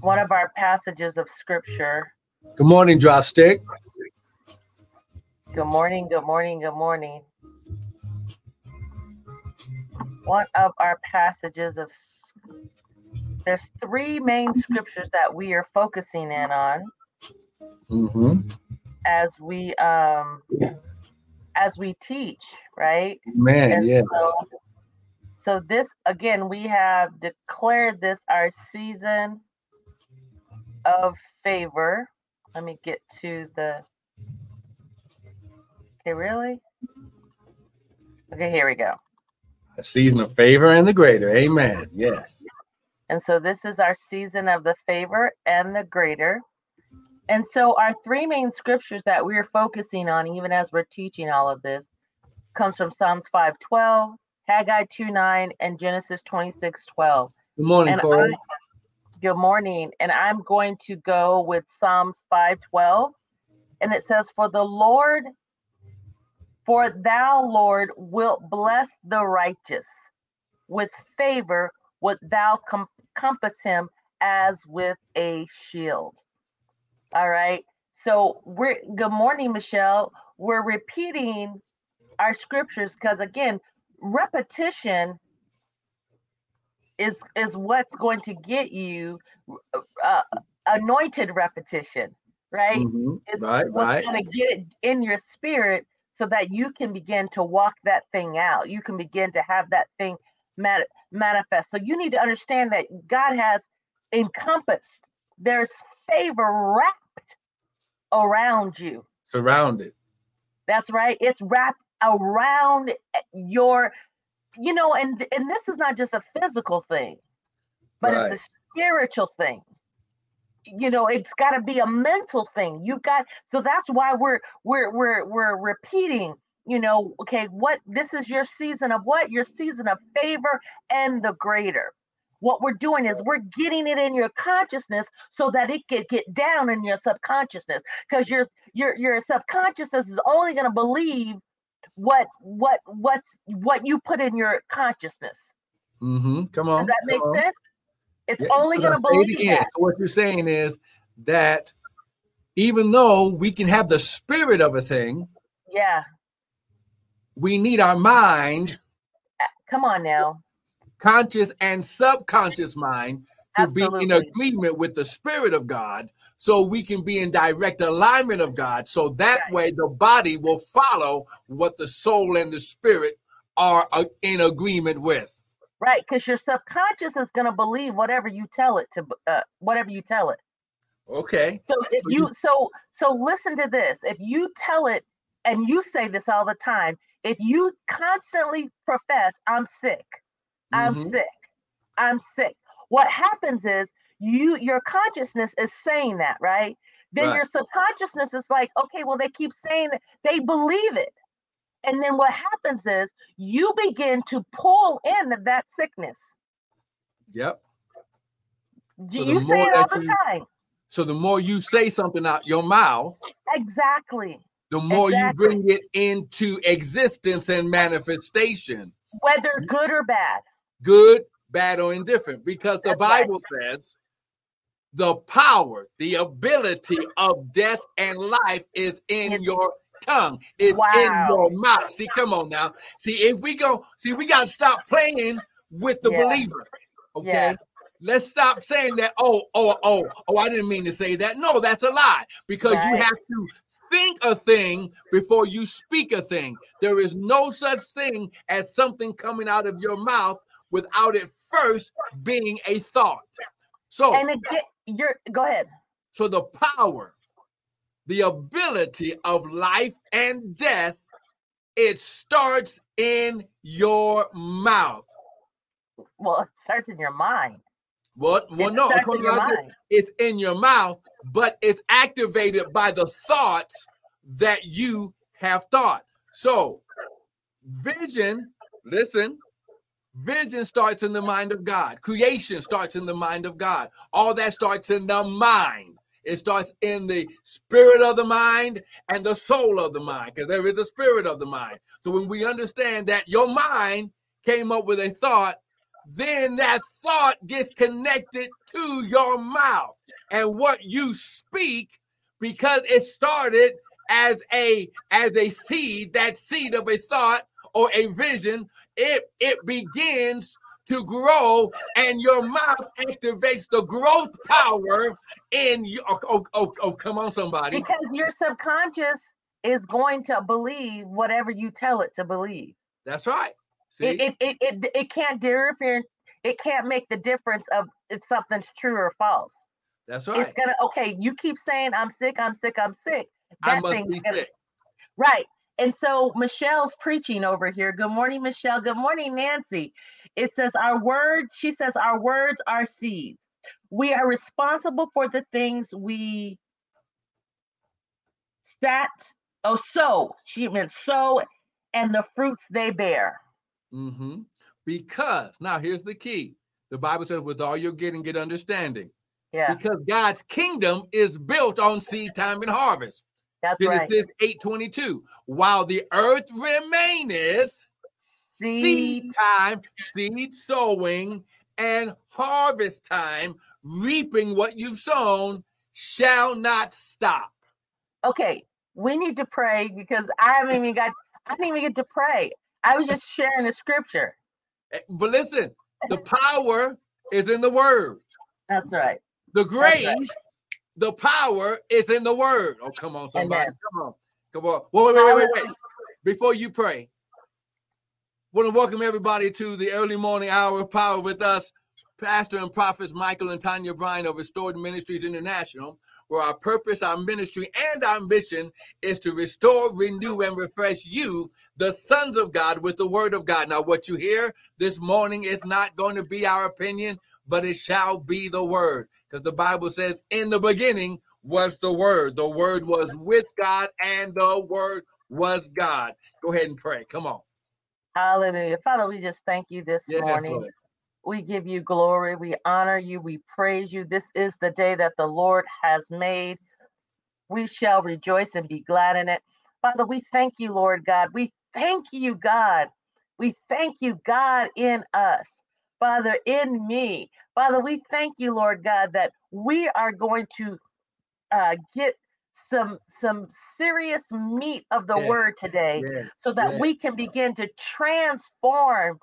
one of our passages of scripture. Good morning, Dropstick. Good morning, good morning, good morning. One of our passages of there's three main scriptures that we are focusing in on Mm-hmm. as we um as we teach, right? Man, And yeah. so, so this again, we have declared this our season of favor. Let me get to the. Okay, really? Okay, here we go. A season of favor and the greater. Amen. Yes. And so this is our season of the favor and the greater. And so our three main scriptures that we're focusing on, even as we're teaching all of this, comes from Psalms 512, Haggai 2 9, and Genesis 26 12. Good morning, And Corey. I, good morning. And I'm going to go with Psalms 512. And it says, For the Lord, for thou, Lord, wilt bless the righteous. With favor wilt thou com- compass him as with a shield. All right. So we're good morning, Michelle. We're repeating our scriptures because again, repetition is is what's going to get you uh, anointed repetition, right? Mhm. It's Right, what's right. going to get it in your spirit so that you can begin to walk that thing out. You can begin to have that thing mat- manifest. So you need to understand that God has encompassed. There's favor wrapped around you. Surrounded. That's right. It's wrapped around eh, your, you know, and and this is not just a physical thing, but Right. it's a spiritual thing. You know, it's got to be a mental thing. You've got so that's why we're we're we're we're repeating. You know, okay, what this is your season of what? Your season of favor and the greater. What we're doing is we're getting it in your consciousness so that it could get down in your subconsciousness because your your your subconsciousness is only going to believe what what what's what you put in your consciousness. Mm-hmm. Come on. Does that make on. sense? It's Yeah, only going to believe again. that. So what you're saying is that even though we can have the spirit of a thing, Yeah, we need our mind, come on now. conscious and subconscious mind, to be in agreement with the spirit of God so we can be in direct alignment of God. So that Right. way the body will follow what the soul and the spirit are uh, in agreement with. Right, because your subconscious is going to believe whatever you tell it to, uh, whatever you tell it. Okay. So if you so so listen to this. If you tell it and you say this all the time, if you constantly profess, "I'm sick," I'm Mhm. sick. I'm sick. What happens is you your consciousness is saying that, right? Then Right. your subconsciousness is like, okay, well, they keep saying that they believe it. And then what happens is you begin to pull in that sickness. Yep. So you say it all the you- time. So the more you say something out your mouth, Exactly. the more Exactly. you bring it into existence and manifestation, Whether good or bad. good, bad, or indifferent. Because the That's right. Bible says the power, the ability of death and life is in your tongue, is in your mouth. See, come on now. See, if we go, see, we got to stop playing with the Yeah. believer. Okay. Yeah. Let's stop saying that. Oh, oh, oh, oh, I didn't mean to say that. No, that's a lie because you have to think a thing before you speak a thing. There is no such thing as something coming out of your mouth without it first being a thought. So, And again, you're go ahead. so the power, the ability of life and death, it starts in your mouth. Well, it starts in your mind. What? Well, it no, according in your to this, mind. it's in your mouth, but it's activated by the thoughts that you have thought. So, vision, listen, vision starts in the mind of God. Creation starts in the mind of God. All that starts in the mind. It starts in the spirit of the mind and the soul of the mind, because there is a spirit of the mind. So when we understand that your mind came up with a thought, then that thought gets connected to your mouth. And what you speak, because it started as a as a seed, that seed of a thought or a vision, it it begins to grow, and your mouth activates the growth power in you. Oh, oh, oh, oh, come on, somebody. Because your subconscious is going to believe whatever you tell it to believe. That's right. See? It, it, it, it, it can't differ. It can't make the difference of if something's true or false. That's right. It's gonna okay. You keep saying I'm sick. I'm sick. I'm sick. That I must be gonna, sick. Right. And so Michelle's preaching over here. Good morning, Michelle. Good morning, Nancy. It says, Our words, she says, our words are seeds. We are responsible for the things we sat, oh, sow. She meant sow and the fruits they bear. Mm-hmm. Because now here's the key. The Bible says, with all you're getting, get understanding. Yeah. Because God's kingdom is built on seed time and harvest. That's Genesis right. 8:22. While the earth remaineth, seed. seed time, seed sowing, and harvest time, reaping what you've sown, shall not stop. Okay, we need to pray because I haven't even got I didn't even get to pray. I was just sharing the scripture. Eh, but listen, the power is in the word. That's right. The grace right the power is in the word. Oh, come on, somebody. Amen. Come on. Come on. Wait, wait, wait, wait, wait. Before you pray, want to welcome everybody to the early morning hour of power with us, Pastor and Prophets Michael and Tanya Bryan of Restored Ministries International, where our purpose, our ministry, and our mission is to restore, renew, and refresh you, the sons of God, with the word of God. Now, what you hear this morning is not going to be our opinion, but it shall be the word. Because the Bible says, in the beginning was the word. The word was with God, and the word was God. Go ahead and pray. Come on. Hallelujah. Father, we just thank you this yes, morning. Lord. We give you glory. We honor you. We praise you. This is the day that the Lord has made. We shall rejoice and be glad in it. Father, we thank you, Lord God. We thank you, God. We thank you, God, in us. Father, in me. Father, we thank you, Lord God, that we are going to uh, get some some serious meat of the word today so that we can begin to transform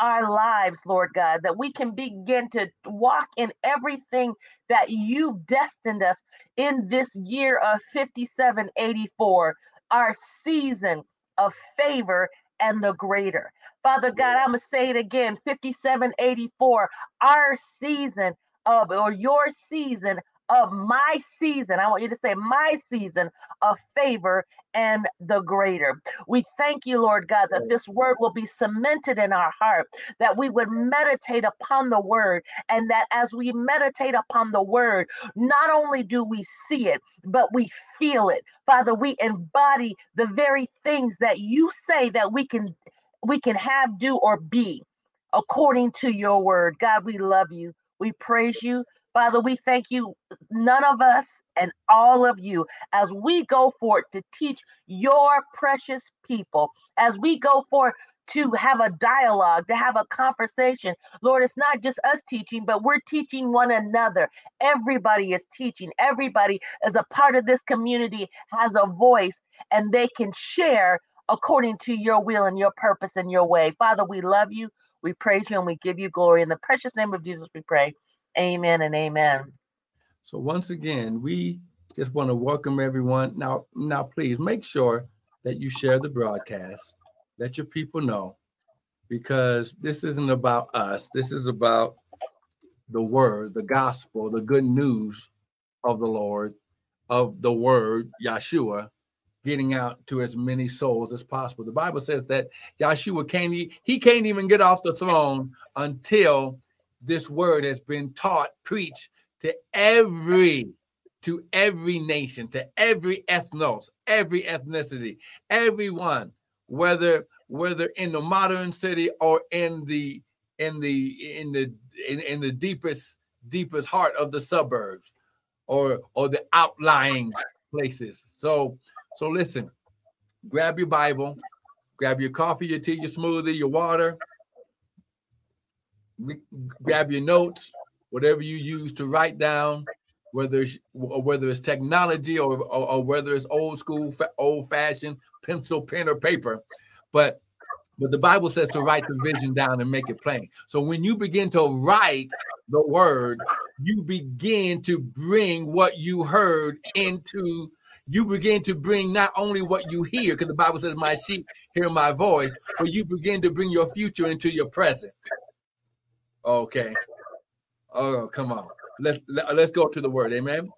our lives, Lord God, that we can begin to walk in everything that you've destined us in this year of 5784, our season of favor and the greater. Father God, I'm going to say it again 5784, our season of, or your season of my season. I want you to say my season of favor and the greater. We thank you, Lord God, that this word will be cemented in our heart, that we would meditate upon the word, and that as we meditate upon the word, not only do we see it, but we feel it. Father, we embody the very things that you say that we can we can have, do, or be according to your word. God, we love you. We praise you. Father, we thank you, none of us and all of you, as we go forth to teach your precious people, as we go forth to have a dialogue, to have a conversation. Lord, it's not just us teaching, but we're teaching one another. Everybody is teaching. Everybody as a part of this community has a voice and they can share according to your will and your purpose and your way. Father, we love you. We praise you and we give you glory. In the precious name of Jesus, we pray. Amen and amen. So once again, we just want to welcome everyone. Now, now please make sure that you share the broadcast. Let your people know because this isn't about us. This is about the word, the gospel, the good news of the Lord, of the word, Yeshua, getting out to as many souls as possible. The Bible says that Yeshua can't he can't even get off the throne until this word has been taught, preached to every to every nation, to every ethnos, every ethnicity, everyone, whether whether in the modern city or in the in the in the in, in the deepest deepest heart of the suburbs or or the outlying places. So so listen, grab your Bible, grab your coffee, your tea, your smoothie, your water, grab your notes, whatever you use to write down, whether it's, whether it's technology or, or, or whether it's old school, old fashioned pencil, pen, or paper. But but the Bible says to write the vision down and make it plain. So when you begin to write the word, you begin to bring what you heard into you begin to bring not only what you hear, because the Bible says, My sheep hear my voice, but you begin to bring your future into your present. Okay. Oh, come on. Let's let, let us go to the word. Amen.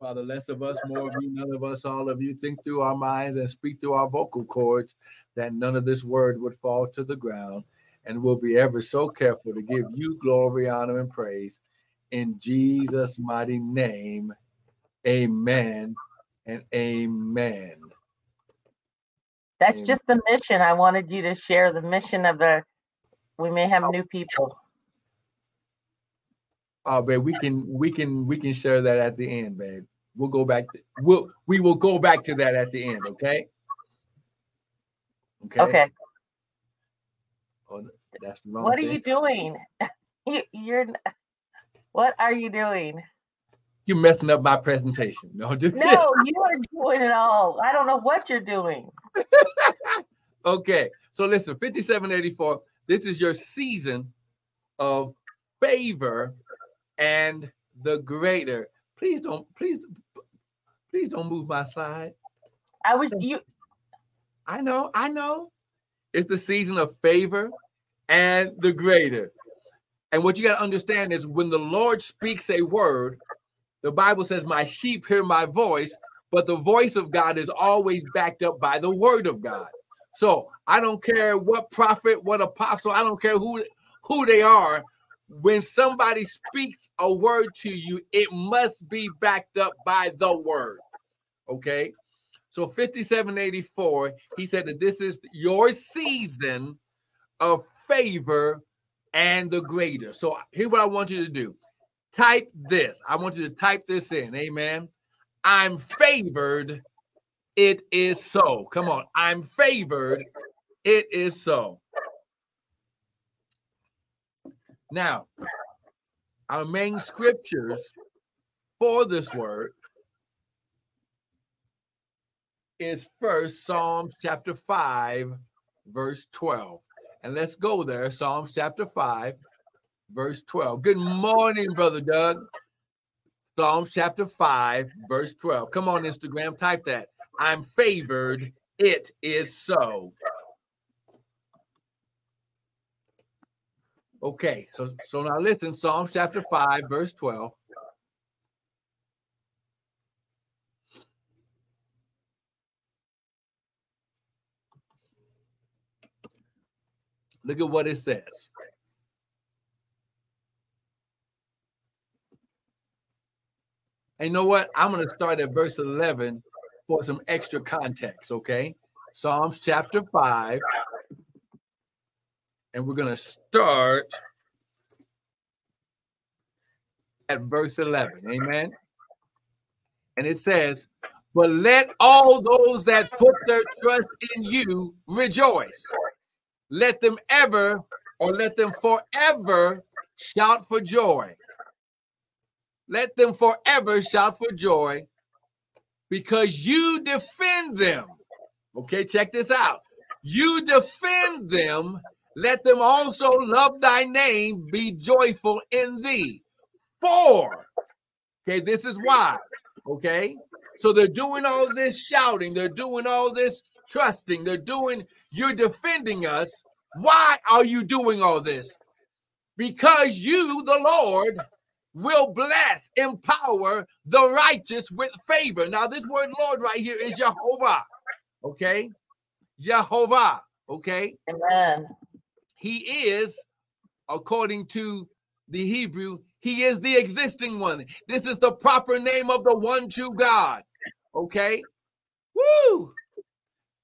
Father, less of us, more of you, none of us, all of you. Think through our minds and speak through our vocal cords that none of this word would fall to the ground. And we'll be ever so careful to give you glory, honor, and praise. In Jesus' mighty name, amen and amen. That's amen. just the mission. I wanted you to share the mission of the, we may have oh. new people. Oh, babe, we can we can we can share that at the end, babe. We'll go back. To, we'll we will go back to that at the end. Okay. Okay. Okay. Oh, that's the wrong. What thing. are you doing? you, you're. What are you doing? You're messing up my presentation. No, just no, you are doing it all. I don't know what you're doing. okay, so listen, 5784. This is your season of favor and the greater. Please don't, please, please don't move my slide. I was you. I know, I know. It's the season of favor and the greater. And what you got to understand is when the Lord speaks a word, the Bible says, My sheep hear my voice, but the voice of God is always backed up by the word of God. So I don't care what prophet, what apostle, I don't care who who they are when somebody speaks a word to you, it must be backed up by the word. Okay. So 5784, he said that this is your season of favor and the greater. So here's what I want you to do type this. I want you to type this in. Amen. I'm favored. It is so. Come on. I'm favored. It is so. Now, our main scriptures for this word is first Psalms chapter 5, verse 12. And let's go there. Psalms chapter 5, verse 12. Good morning, Brother Doug. Psalms chapter 5, verse 12. Come on, Instagram, type that. I'm favored. It is so. Okay, so so now listen, Psalms chapter 5, verse 12. Look at what it says. And you know what? I'm going to start at verse 11 for some extra context, okay? Psalms chapter 5, and we're going to start at verse 11. Amen. And it says, But let all those that put their trust in you rejoice. Let them ever or let them forever shout for joy. Let them forever shout for joy because you defend them. Okay, check this out. You defend them let them also love thy name, be joyful in thee. For, okay, this is why, okay? So they're doing all this shouting, they're doing all this trusting, they're doing, you're defending us. Why are you doing all this? Because you, the Lord, will bless, empower the righteous with favor. Now, this word Lord right here is Jehovah, okay? Jehovah, okay? Amen. He is, according to the Hebrew, he is the existing one. This is the proper name of the one true God. Okay? Woo!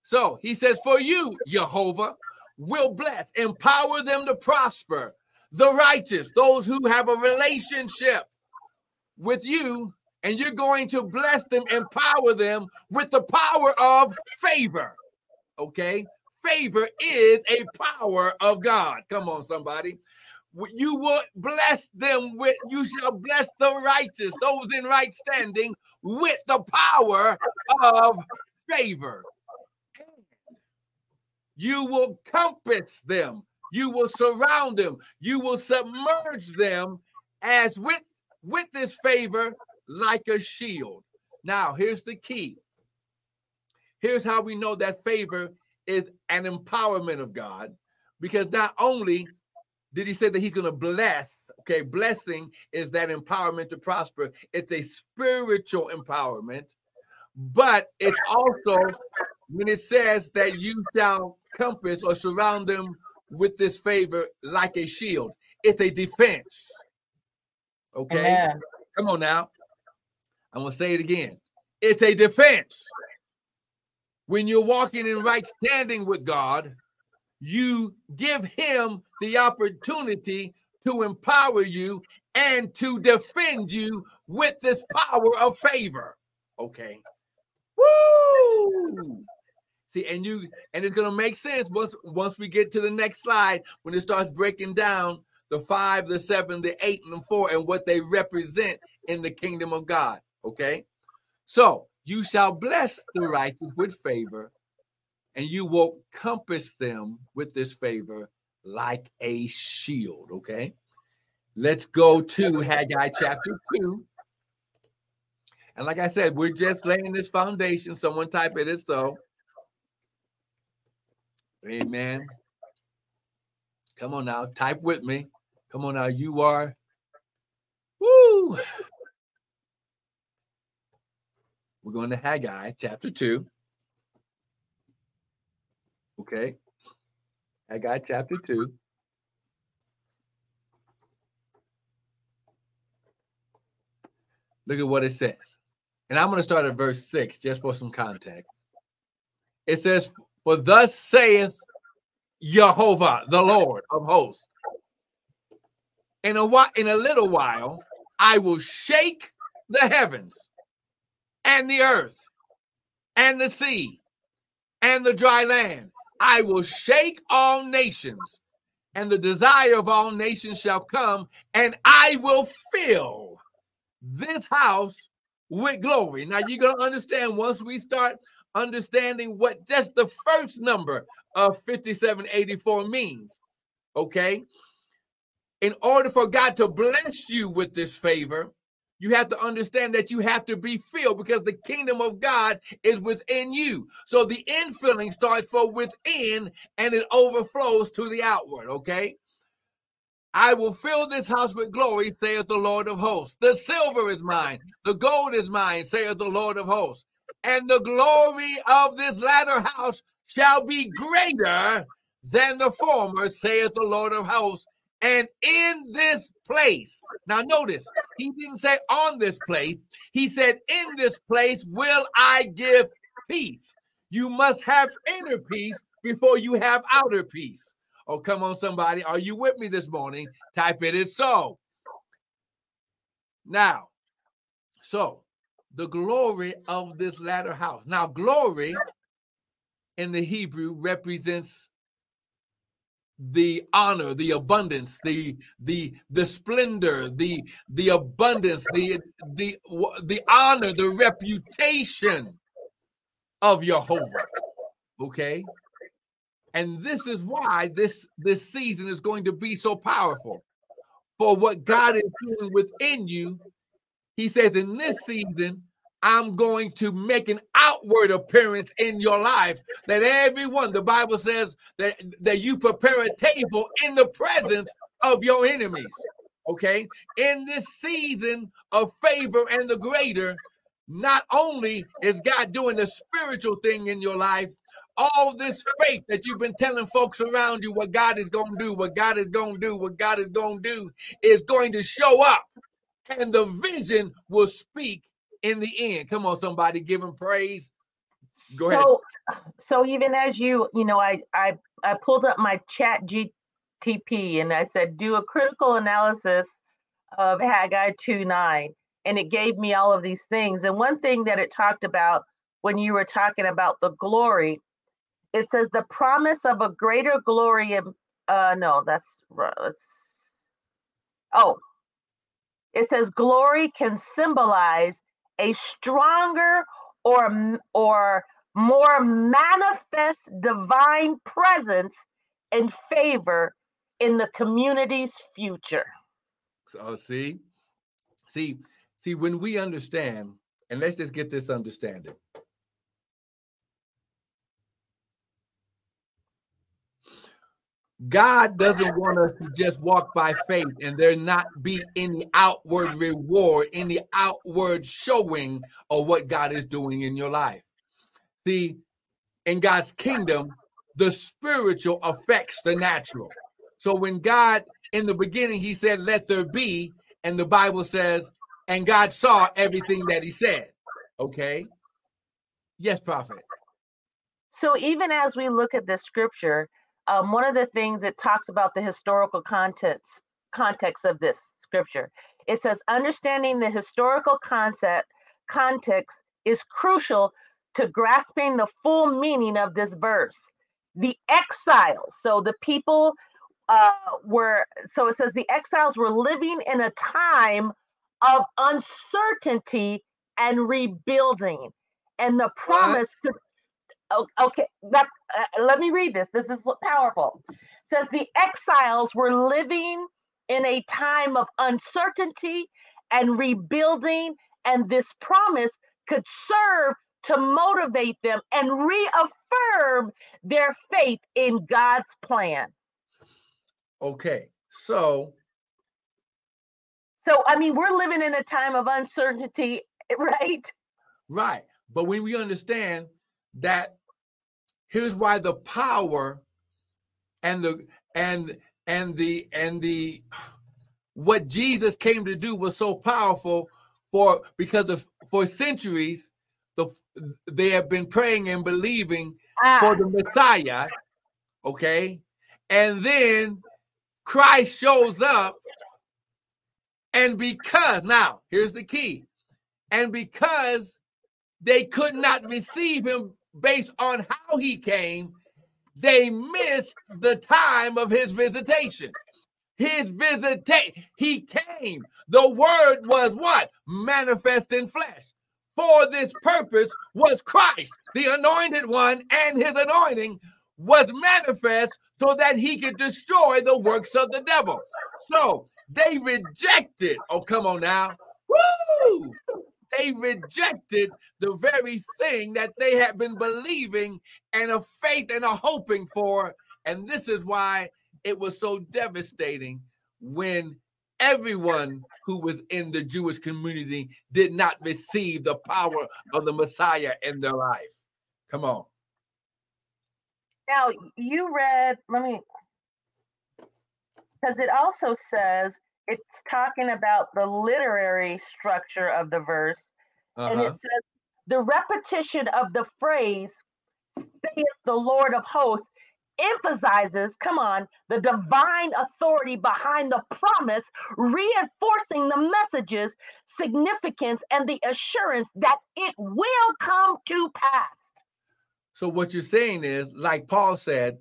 So he says, For you, Jehovah, will bless, empower them to prosper. The righteous, those who have a relationship with you and you're going to bless them, empower them with the power of favor. Okay? Favor is a power of God. Come on, somebody. You will bless them with, you shall bless the righteous, those in right standing, with the power of favor. You will compass them, you will surround them, you will submerge them as with with this favor like a shield. Now, here's the key. Here's how we know that favor is an empowerment of God because not only did he say that he's going to bless, okay, blessing is that empowerment to prosper, it's a spiritual empowerment, but it's also when it says that you shall compass or surround them with this favor like a shield, it's a defense. Okay. Amen. Come on now. I'm going to say it again. It's a defense. When you're walking in right standing with God, you give him the opportunity to empower you and to defend you with this power of favor. Okay. Woo! See, and you and it's gonna make sense once once we get to the next slide when it starts breaking down the five, the seven, the eight, and the four, and what they represent in the kingdom of God. Okay. So you shall bless the righteous with favor, and you will compass them with this favor like a shield. Okay. Let's go to Haggai chapter 2. And like I said, we're just laying this foundation. Someone type it. it is so. Amen. Come on now, type with me. Come on now, you are. Woo! We're going to Haggai chapter 2. Okay. Haggai chapter 2. Look at what it says. And I'm going to start at verse 6 just for some context. It says, For thus saith Jehovah, the Lord of hosts, in a, while, in a little while, I will shake the heavens and the earth and the sea and the dry land. I will shake all nations, and the desire of all nations shall come, and I will fill this house with glory. Now you're to understand once we start understanding what just the first number of 5784 means. Okay. In order for God to bless you with this favor, you have to understand that you have to be filled because the kingdom of God is within you. So the infilling starts from within and it overflows to the outward. Okay. I will fill this house with glory, saith the Lord of hosts. The silver is mine, the gold is mine, saith the Lord of hosts. And the glory of this latter house shall be greater than the former, saith the Lord of hosts. And in this place, now notice, he didn't say on this place, he said, in this place will I give peace. You must have inner peace before you have outer peace. Oh, come on, somebody. Are you with me this morning? Type it is so. Now, so the glory of this latter house. Now, glory in the Hebrew represents the honor the abundance the the the splendor the the abundance the the the honor the reputation of Jehovah okay and this is why this this season is going to be so powerful. For what God is doing within you, he says in this season, I'm going to make an outward appearance in your life that everyone, the Bible says that, that you prepare a table in the presence of your enemies. Okay. In this season of favor and the greater, not only is God doing the spiritual thing in your life, all this faith that you've been telling folks around you what God is going to do, what God is going to do, what God is going to do is going to show up. And the vision will speak in the end. Come on, somebody, give him praise. Go so, ahead. So even as you, you know, I I I pulled up my chat GTP and I said, do a critical analysis of Haggai 2 9. and it gave me all of these things. And one thing that it talked about when you were talking about the glory, it says the promise of a greater glory. Uh, no, that's that's. Oh, it says glory can symbolize a stronger or or more manifest divine presence and favor in the community's future. So oh, see, see, see, when we understand, and let's just get this understanding. God doesn't want us to just walk by faith and there not be any outward reward, any outward showing of what God is doing in your life. See, in God's kingdom, the spiritual affects the natural. So when God, in the beginning, he said, Let there be, and the Bible says, and God saw everything that he said. Okay. Yes, prophet. So even as we look at the scripture, um, one of the things it talks about the historical context context of this scripture. It says understanding the historical concept context is crucial to grasping the full meaning of this verse. The exiles, so the people uh, were, so it says the exiles were living in a time of uncertainty and rebuilding. And the promise could okay that uh, let me read this this is powerful. It says the exiles were living in a time of uncertainty and rebuilding and this promise could serve to motivate them and reaffirm their faith in God's plan. Okay so so i mean we're living in a time of uncertainty right? Right but when we understand that here's why the power and the and and the and the what Jesus came to do was so powerful for because of for centuries the they have been praying and believing ah. for the Messiah okay and then Christ shows up and because now here's the key and because they could not receive him based on how he came, they missed the time of his visitation. His visitation, he came. The word was what? Manifest in flesh. For this purpose was Christ, the anointed one, and his anointing was manifest so that he could destroy the works of the devil. So they rejected. Oh, come on now. Woo! They rejected the very thing that they had been believing and a faith and a hoping for. And this is why it was so devastating when everyone who was in the Jewish community did not receive the power of the Messiah in their life. Come on. Now, you read, let me, because it also says it's talking about the literary structure of the verse. Uh-huh. And it uh-huh. says, the repetition of the phrase, saith the Lord of hosts, emphasizes, come on, the divine authority behind the promise, reinforcing the message's significance and the assurance that it will come to pass. So, what you're saying is, like Paul said,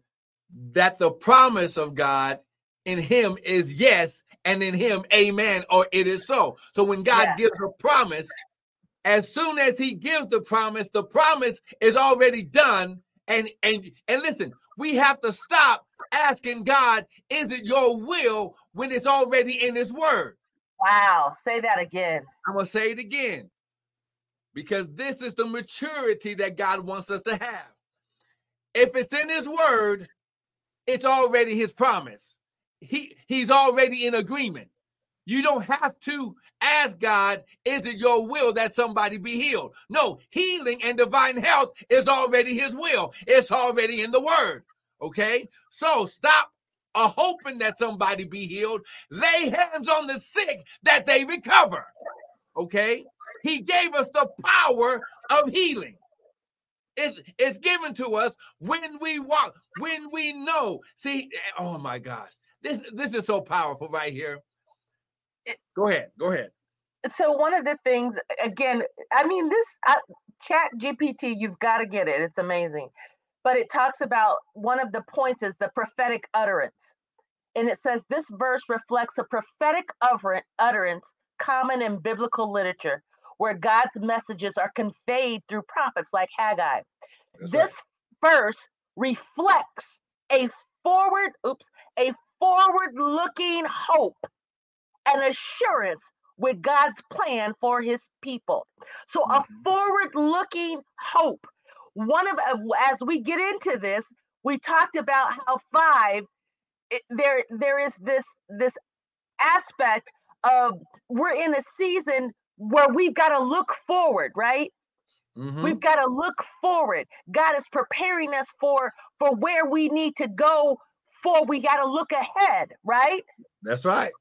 that the promise of God in him is yes, and in him, amen, or it is so. So when God yeah. gives a promise, as soon as he gives the promise, the promise is already done. And and and listen, we have to stop asking God, is it your will when it's already in his word? Wow, say that again. I'm gonna say it again. Because this is the maturity that God wants us to have. If it's in his word, it's already his promise he he's already in agreement. You don't have to ask God, is it your will that somebody be healed? No, healing and divine health is already his will. It's already in the word. Okay? So stop a hoping that somebody be healed. Lay hands on the sick that they recover. Okay? He gave us the power of healing. It's, it's given to us when we walk, when we know. See, eh, oh my gosh. This this is so powerful right here. Go ahead. Go ahead. so one of the things again i mean this uh, chat gpt you've got to get it it's amazing but it talks about one of the points is the prophetic utterance and it says this verse reflects a prophetic utterance common in biblical literature where god's messages are conveyed through prophets like haggai That's this right. verse reflects a forward oops a forward looking hope and assurance with God's plan for his people. So mm-hmm. a forward looking hope. One of as we get into this, we talked about how five it, there there is this this aspect of we're in a season where we've got to look forward, right? Mm-hmm. We've got to look forward. God is preparing us for for where we need to go for we got to look ahead, right? That's right.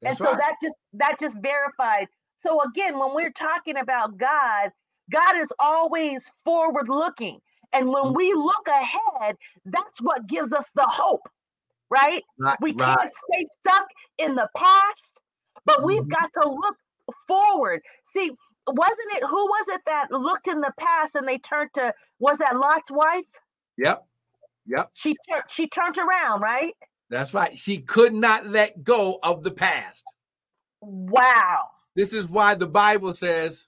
That's and so right. that just that just verified. So again, when we're talking about God, God is always forward looking. And when mm. we look ahead, that's what gives us the hope, right? right we can't right. stay stuck in the past, but we've mm-hmm. got to look forward. See, wasn't it who was it that looked in the past and they turned to was that Lot's wife? Yep. Yep. She she turned around, right? That's right. She could not let go of the past. Wow. This is why the Bible says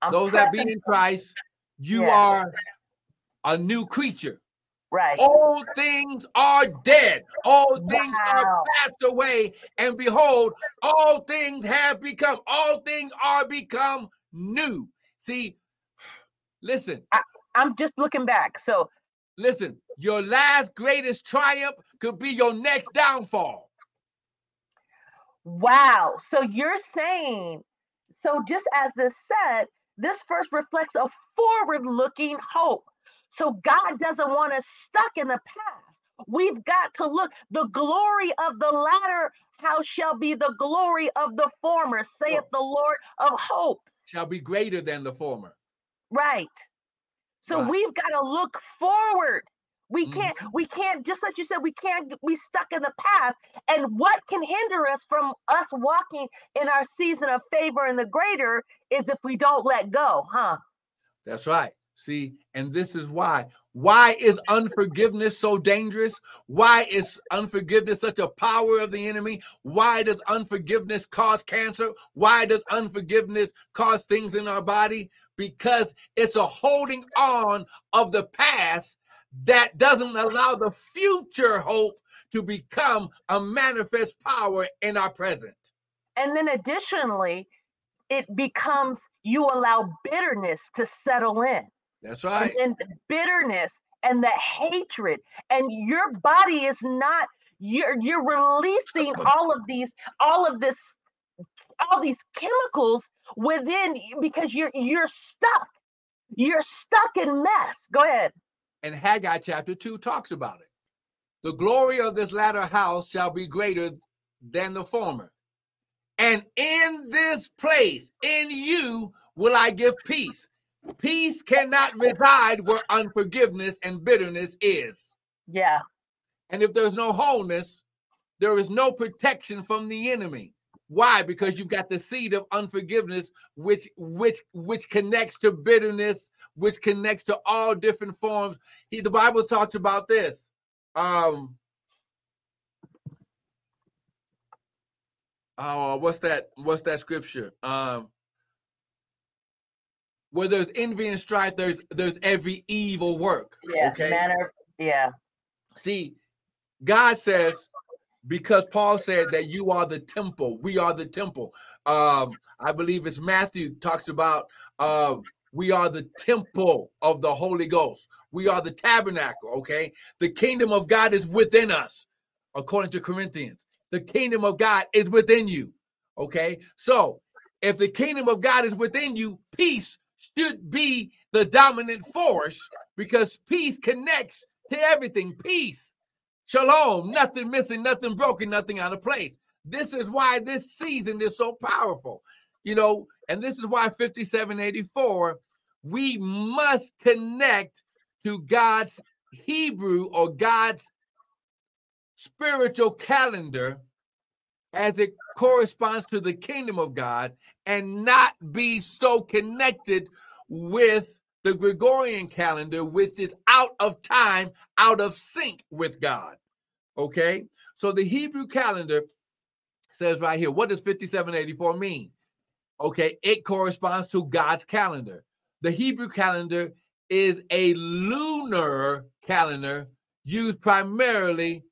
I'm those that be in Christ, you yeah. are a new creature. Right. All things are dead. All things wow. are passed away. And behold, all things have become, all things are become new. See, listen. I, I'm just looking back. So listen, your last greatest triumph could be your next downfall. Wow. So you're saying, so just as this said, this verse reflects a forward looking hope. So God doesn't want us stuck in the past. We've got to look. The glory of the latter house shall be the glory of the former, saith the Lord of hopes. Shall be greater than the former. Right. So right. we've got to look forward. We can't, mm-hmm. we can't, just like you said, we can't be stuck in the past. And what can hinder us from us walking in our season of favor and the greater is if we don't let go, huh? That's right. See, and this is why. Why is unforgiveness so dangerous? Why is unforgiveness such a power of the enemy? Why does unforgiveness cause cancer? Why does unforgiveness cause things in our body? Because it's a holding on of the past that doesn't allow the future hope to become a manifest power in our present. And then additionally, it becomes you allow bitterness to settle in. That's right. And, and bitterness and the hatred, and your body is not. You're you're releasing all of these, all of this, all these chemicals within because you're you're stuck. You're stuck in mess. Go ahead. And Haggai chapter 2 talks about it. The glory of this latter house shall be greater than the former. And in this place, in you, will I give peace. Peace cannot reside where unforgiveness and bitterness is. Yeah. And if there's no wholeness, there is no protection from the enemy. Why? Because you've got the seed of unforgiveness, which which which connects to bitterness, which connects to all different forms. He, the Bible talks about this. Um, oh, what's that? What's that scripture? Um, where there's envy and strife, there's there's every evil work. Yeah. Okay. Manner, yeah. See, God says, because Paul said that you are the temple, we are the temple. Um, I believe it's Matthew talks about uh, we are the temple of the Holy Ghost. We are the tabernacle. Okay. The kingdom of God is within us, according to Corinthians. The kingdom of God is within you. Okay. So if the kingdom of God is within you, peace should be the dominant force because peace connects to everything. Peace, shalom, nothing missing, nothing broken, nothing out of place. This is why this season is so powerful, you know, and this is why 5784 we must connect to God's Hebrew or God's spiritual calendar as it corresponds to the kingdom of God and not be so connected with the Gregorian calendar, which is out of time, out of sync with God. Okay, so the Hebrew calendar says right here, what does 5784 mean? Okay, it corresponds to God's calendar. The Hebrew calendar is a lunar calendar used primarily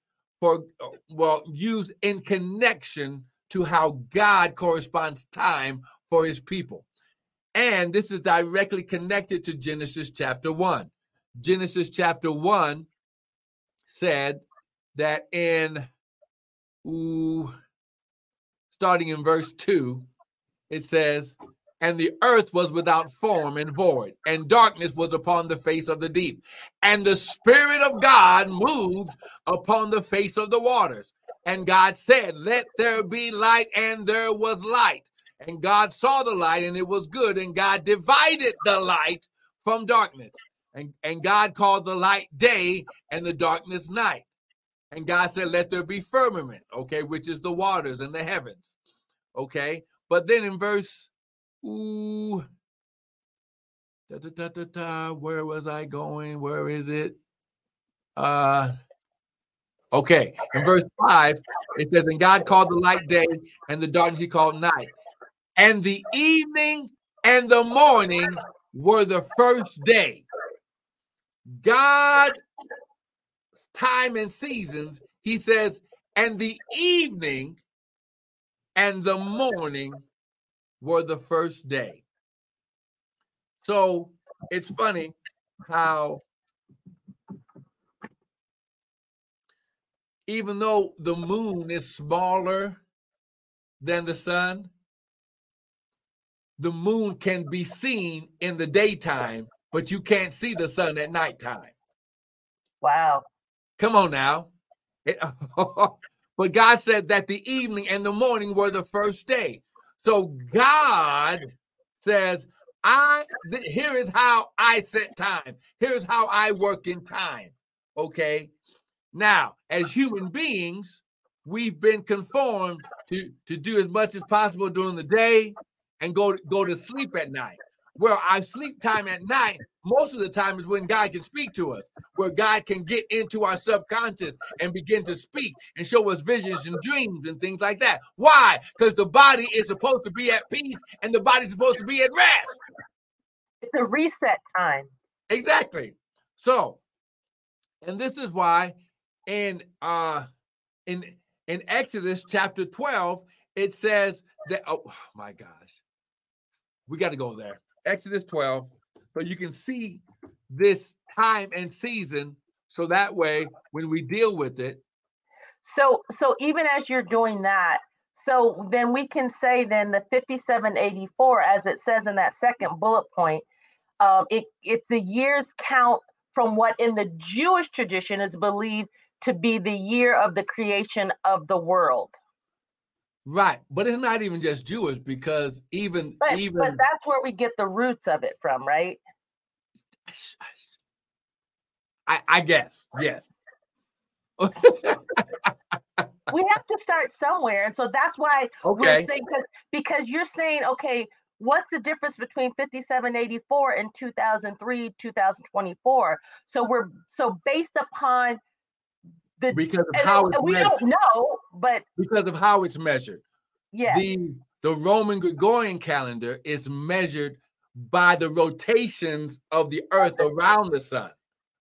for, well, used in connection to how God corresponds time for his people. And this is directly connected to Genesis chapter 1. Genesis chapter 1 said that in, ooh, starting in verse 2, it says, and the earth was without form and void, and darkness was upon the face of the deep. And the Spirit of God moved upon the face of the waters. And God said, Let there be light, and there was light. And God saw the light, and it was good. And God divided the light from darkness. And, and God called the light day, and the darkness night. And God said, Let there be firmament, okay, which is the waters and the heavens. Okay. But then in verse Ooh. Da, da, da, da, da. Where was I going? Where is it? Uh okay. In verse 5, it says, And God called the light day, and the darkness he called night. And the evening and the morning were the first day. God time and seasons, he says, and the evening and the morning were the first day. So it's funny how even though the moon is smaller than the sun, the moon can be seen in the daytime, but you can't see the sun at nighttime. Wow. Come on now. It, but God said that the evening and the morning were the first day. So God says, I th- here is how I set time. Here's how I work in time. Okay. Now, as human beings, we've been conformed to to do as much as possible during the day and go go to sleep at night where our sleep time at night most of the time is when God can speak to us, where God can get into our subconscious and begin to speak and show us visions and dreams and things like that. Why? Because the body is supposed to be at peace and the body's supposed to be at rest. It's a reset time. Exactly. So, and this is why in uh in in Exodus chapter 12 it says that oh my gosh. We got to go there. Exodus 12, so you can see this time and season. So that way, when we deal with it. So, so even as you're doing that, so then we can say then the 5784, as it says in that second bullet point, um, it, it's a year's count from what in the Jewish tradition is believed to be the year of the creation of the world. Right, but it's not even just Jewish because even but, even but that's where we get the roots of it from, right? I, I guess yes. we have to start somewhere, and so that's why okay. we're saying because because you're saying okay, what's the difference between 5784 and 2003 2024? So we're so based upon the because of how we measured. don't know, but because of how it's measured. Yes. The the Roman Gregorian calendar is measured by the rotations of the earth around the sun.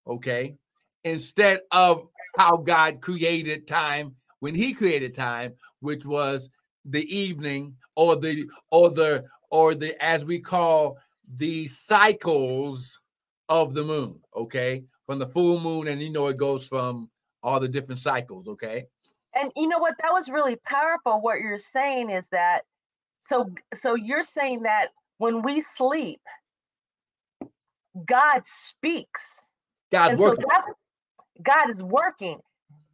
Okay. Instead of how God created time when he created time, which was the evening or the or the or the as we call the cycles of the moon, okay? From the full moon, and you know it goes from all the different cycles, okay? And you know what? That was really powerful. What you're saying is that so so you're saying that when we sleep, God speaks. God's working. So God, God is working.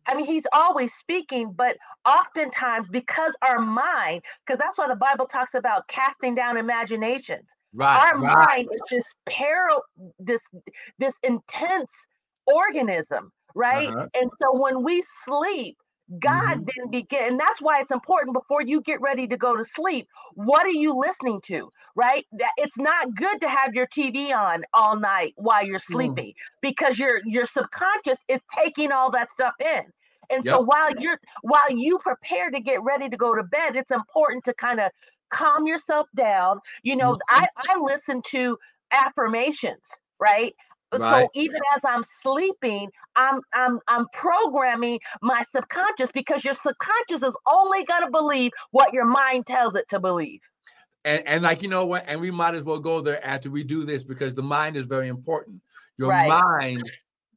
I mean, he's always speaking, but oftentimes because our mind, because that's why the Bible talks about casting down imaginations. Right. Our right. mind is just peril, this this intense organism right? Uh-huh. And so when we sleep, God mm-hmm. didn't begin, and that's why it's important before you get ready to go to sleep. What are you listening to? Right? It's not good to have your TV on all night while you're mm. sleeping mm. because your your subconscious is taking all that stuff in. And yep. so while you're while you prepare to get ready to go to bed, it's important to kind of calm yourself down. You know, mm-hmm. I, I listen to affirmations, right? Right. So even as I'm sleeping, I'm I'm I'm programming my subconscious because your subconscious is only gonna believe what your mind tells it to believe. And and like you know what, and we might as well go there after we do this because the mind is very important. Your right. mind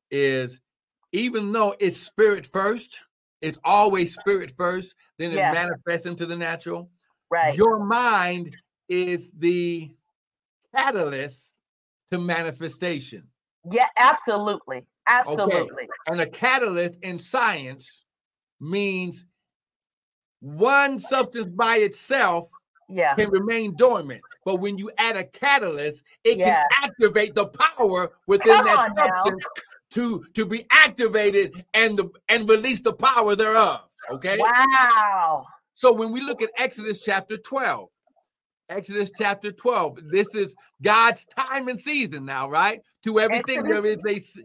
is even though it's spirit first, it's always spirit first, then it yeah. manifests into the natural. Right. Your mind is the catalyst to manifestation. Yeah, absolutely. Absolutely. Okay. And a catalyst in science means one substance by itself yeah. can remain dormant. But when you add a catalyst, it yeah. can activate the power within Come that substance to, to be activated and the and release the power thereof. Okay. Wow. So when we look at Exodus chapter 12, Exodus chapter 12. This is God's time and season now, right? To everything Exodus, there is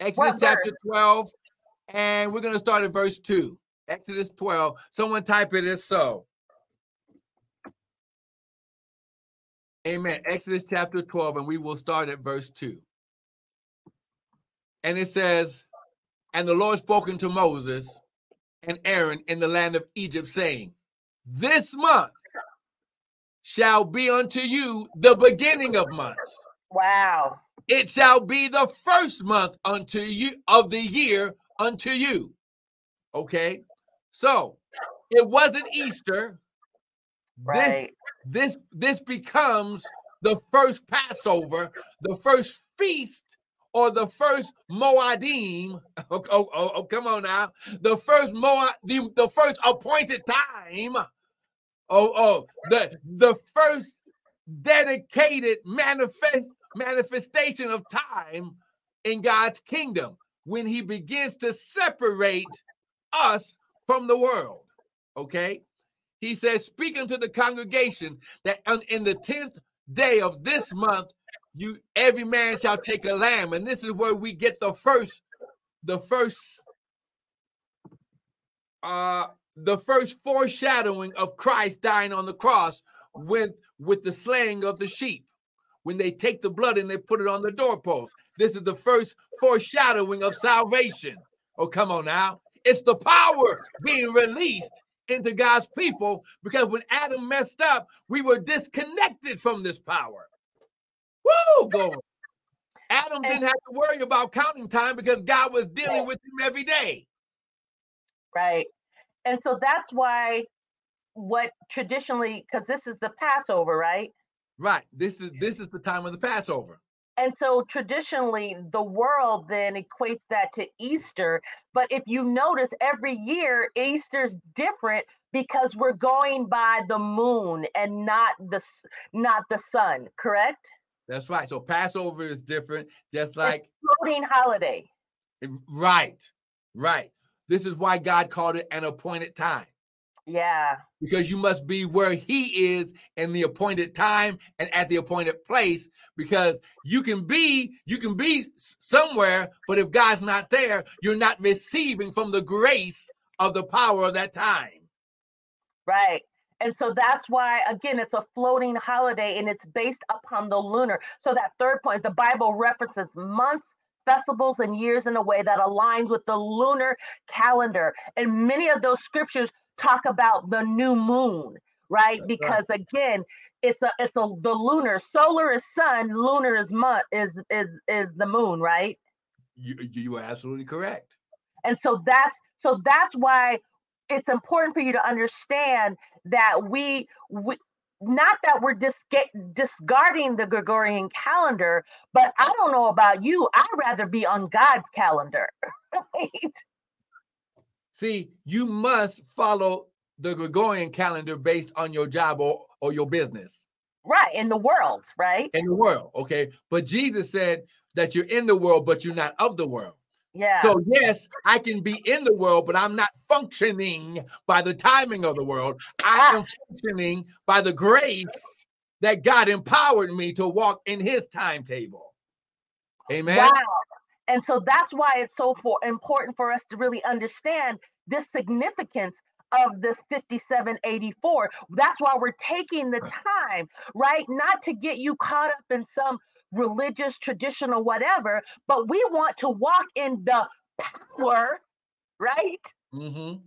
a Exodus chapter 12. And we're going to start at verse 2. Exodus 12. Someone type it as so. Amen. Exodus chapter 12, and we will start at verse 2. And it says, And the Lord spoken to Moses and Aaron in the land of Egypt, saying, This month shall be unto you the beginning of months. Wow. It shall be the first month unto you of the year unto you. Okay. So it wasn't Easter. Right. This, this this becomes the first Passover, the first feast, or the first Moadim. Oh, oh, oh, oh come on now. The first Moad, the, the first appointed time oh, oh, the the first dedicated manifest manifestation of time in God's kingdom when he begins to separate us from the world. Okay. He says, speaking to the congregation that in the 10th day of this month, you every man shall take a lamb. And this is where we get the first, the first uh the first foreshadowing of Christ dying on the cross with with the slaying of the sheep. When they take the blood and they put it on the doorpost. This is the first foreshadowing of salvation. Oh, come on now. It's the power being released into God's people because when Adam messed up, we were disconnected from this power. Woo, go. Adam didn't have to worry about counting time because God was dealing with him every day. Right and so that's why what traditionally because this is the passover right? Right this is this is the time of the passover. And so traditionally the world then equates that to easter but if you notice every year easter's different because we're going by the moon and not the not the sun correct? That's right so passover is different just like floating holiday. Right right this is why God called it an appointed time. Yeah. Because you must be where he is in the appointed time and at the appointed place because you can be you can be somewhere but if God's not there you're not receiving from the grace of the power of that time. Right. And so that's why, again, it's a floating holiday and it's based upon the lunar. So that third point, the Bible references months festivals and years in a way that aligns with the lunar calendar. And many of those scriptures talk about the new moon, right? That's because right. again, it's a it's a the lunar solar is sun, lunar is month is is is the moon, right? You you are absolutely correct. And so that's so that's why it's important for you to understand that we we not that we're dis- discarding the Gregorian calendar, but I don't know about you. I'd rather be on God's calendar. Right? See, you must follow the Gregorian calendar based on your job or, or your business. Right. In the world, right? In the world. Okay. But Jesus said that you're in the world, but you're not of the world. Yeah. So, yes, I can be in the world, but I'm not functioning by the timing of the world. I Ah. am functioning by the grace that God empowered me to walk in his timetable. Amen. Wow. And so that's why it's so for, important for us to really understand this significance of this 5784. That's why we're taking the time, right? Not to get you caught up in some religious, traditional, whatever, but we want to walk in the power, right? Mm-hmm.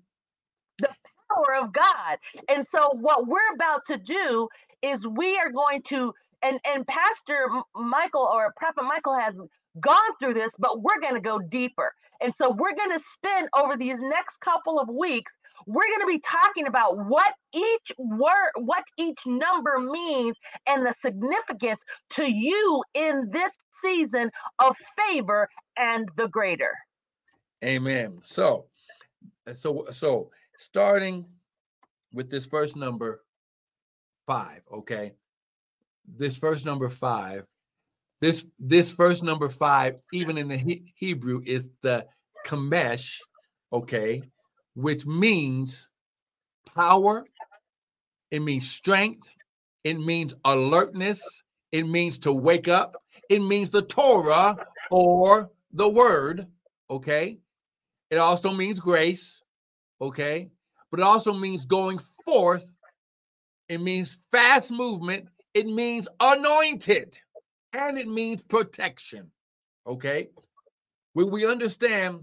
The power of God. And so what we're about to do is we are going to and and Pastor Michael or Prophet Michael has gone through this, but we're going to go deeper. And so we're going to spend over these next couple of weeks, we're going to be talking about what each word, what each number means and the significance to you in this season of favor and the greater. Amen. So, so, so starting with this first number five, okay. This first number five, this this first number five, even in the he- Hebrew, is the kamesh, okay, which means power. It means strength. It means alertness. It means to wake up. It means the Torah or the word, okay. It also means grace, okay? But it also means going forth. It means fast movement. It means anointed. And it means protection, okay? When we understand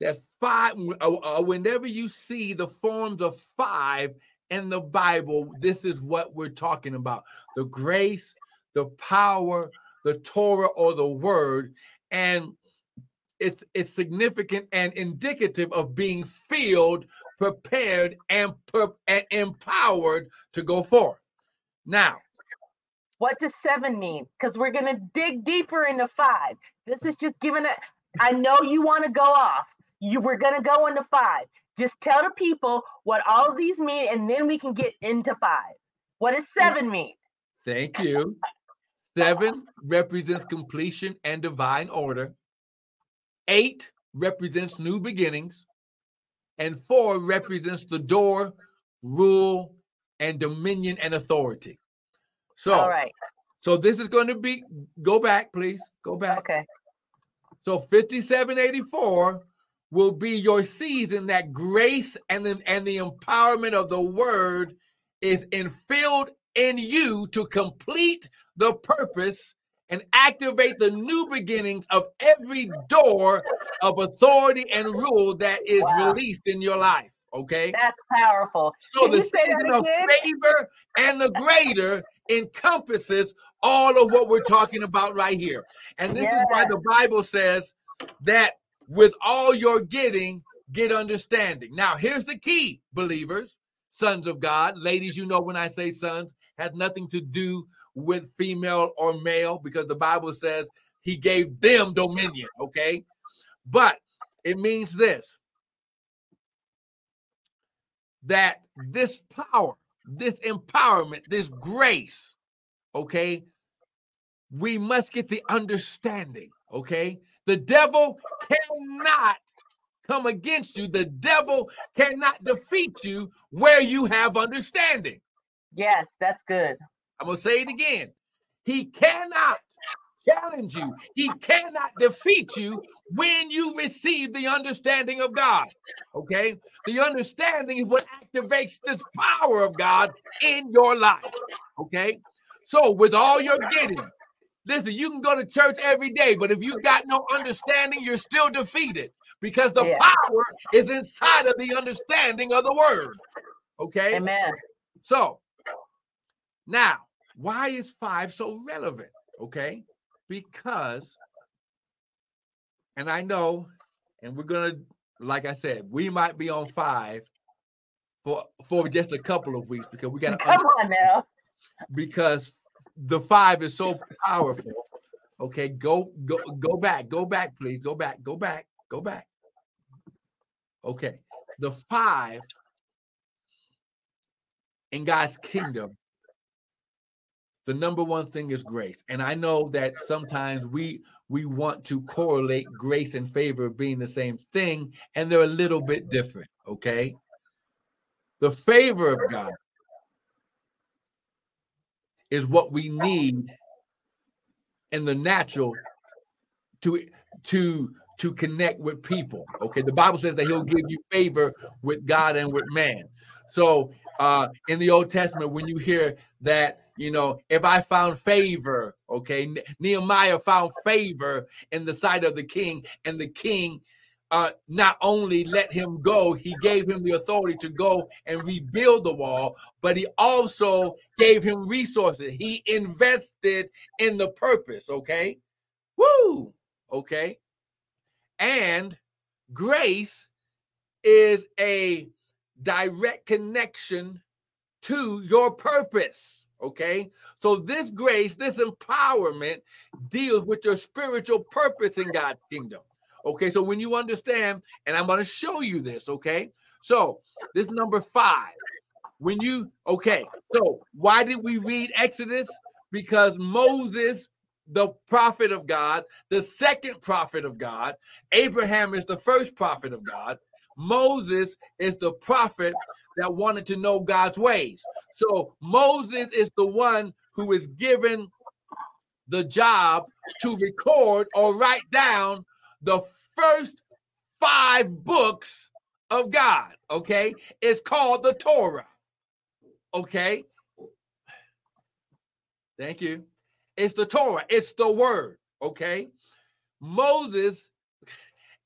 that five, uh, uh, whenever you see the forms of five in the Bible, this is what we're talking about the grace, the power, the Torah, or the word. And it's it's significant and indicative of being filled, prepared, and, per, and empowered to go forth. Now, What does seven mean? Because we're going to dig deeper into five. This is just giving it. I know you want to go off. You we're going to go into five. Just tell the people what all of these mean, and then we can get into five. What does seven mean? thank you. Seven represents completion and divine order. Eight represents new beginnings. And four represents the door, rule, and dominion and authority. So, All right. so this is going to be go back, please. Go back. Okay. So 5784 will be your season that grace and the, and the empowerment of the word is infilled in you to complete the purpose and activate the new beginnings of every door of authority and rule that is Wow. released in your life. Okay. That's powerful. So Can the season of favor and the greater encompasses all of what we're talking about right here. And this is why the Bible says that with all you're getting, get understanding. Now, here's the key, believers, sons of God, ladies, you know when I say sons, has nothing to do with female or male because the Bible says he gave them dominion, okay? But it means this that this power, this empowerment, this grace, okay, we must get the understanding, okay? The devil cannot come against you, the devil cannot defeat you where you have understanding. Yes, that's good. I'm gonna say it again. He cannot challenge you, he cannot defeat you when you receive the understanding of God. Okay, the understanding is what activates this power of God in your life. Okay, so with all you're getting, listen, you can go to church every day, but if you got no understanding, you're still defeated because the Yeah. power is inside of the understanding of the word. Okay, Amen. so now, why is five so relevant? Okay, because, and I know, and we're gonna, like I said, we might be on five for for just a couple of weeks because we got to Come on now. because the five is so powerful. Okay, go go go back, go back, please, go back, go back, go back. Okay, the five in God's kingdom, the number one thing is grace. And I know that sometimes we we want to correlate grace and favor being the same thing, and they're a little bit different. Okay. The favor of God is what we need in the natural to to to connect with people. Okay, the Bible says that He'll give you favor with God and with man. So uh, in the Old Testament, when you hear that, you know, if I found favor, okay, Nehemiah found favor in the sight of the king, and the king uh, not only let him go, he gave him the authority to go and rebuild the wall, but he also gave him resources. He invested in the purpose, okay? Woo! Okay. And grace is a direct connection to your purpose. Okay. So this grace, this empowerment deals with your spiritual purpose in God's kingdom. Okay. So when you understand, and I'm going to show you this. Okay. So this number five, when you, okay. So why did we read Exodus? Because Moses the prophet of God, the second prophet of God. Abraham is the first prophet of God. Moses is the prophet that wanted to know God's ways. So Moses is the one who is given the job to record or write down the first five books of God. Okay. It's called the Torah. Okay. Thank you. It's the Torah, it's the word. Okay. Moses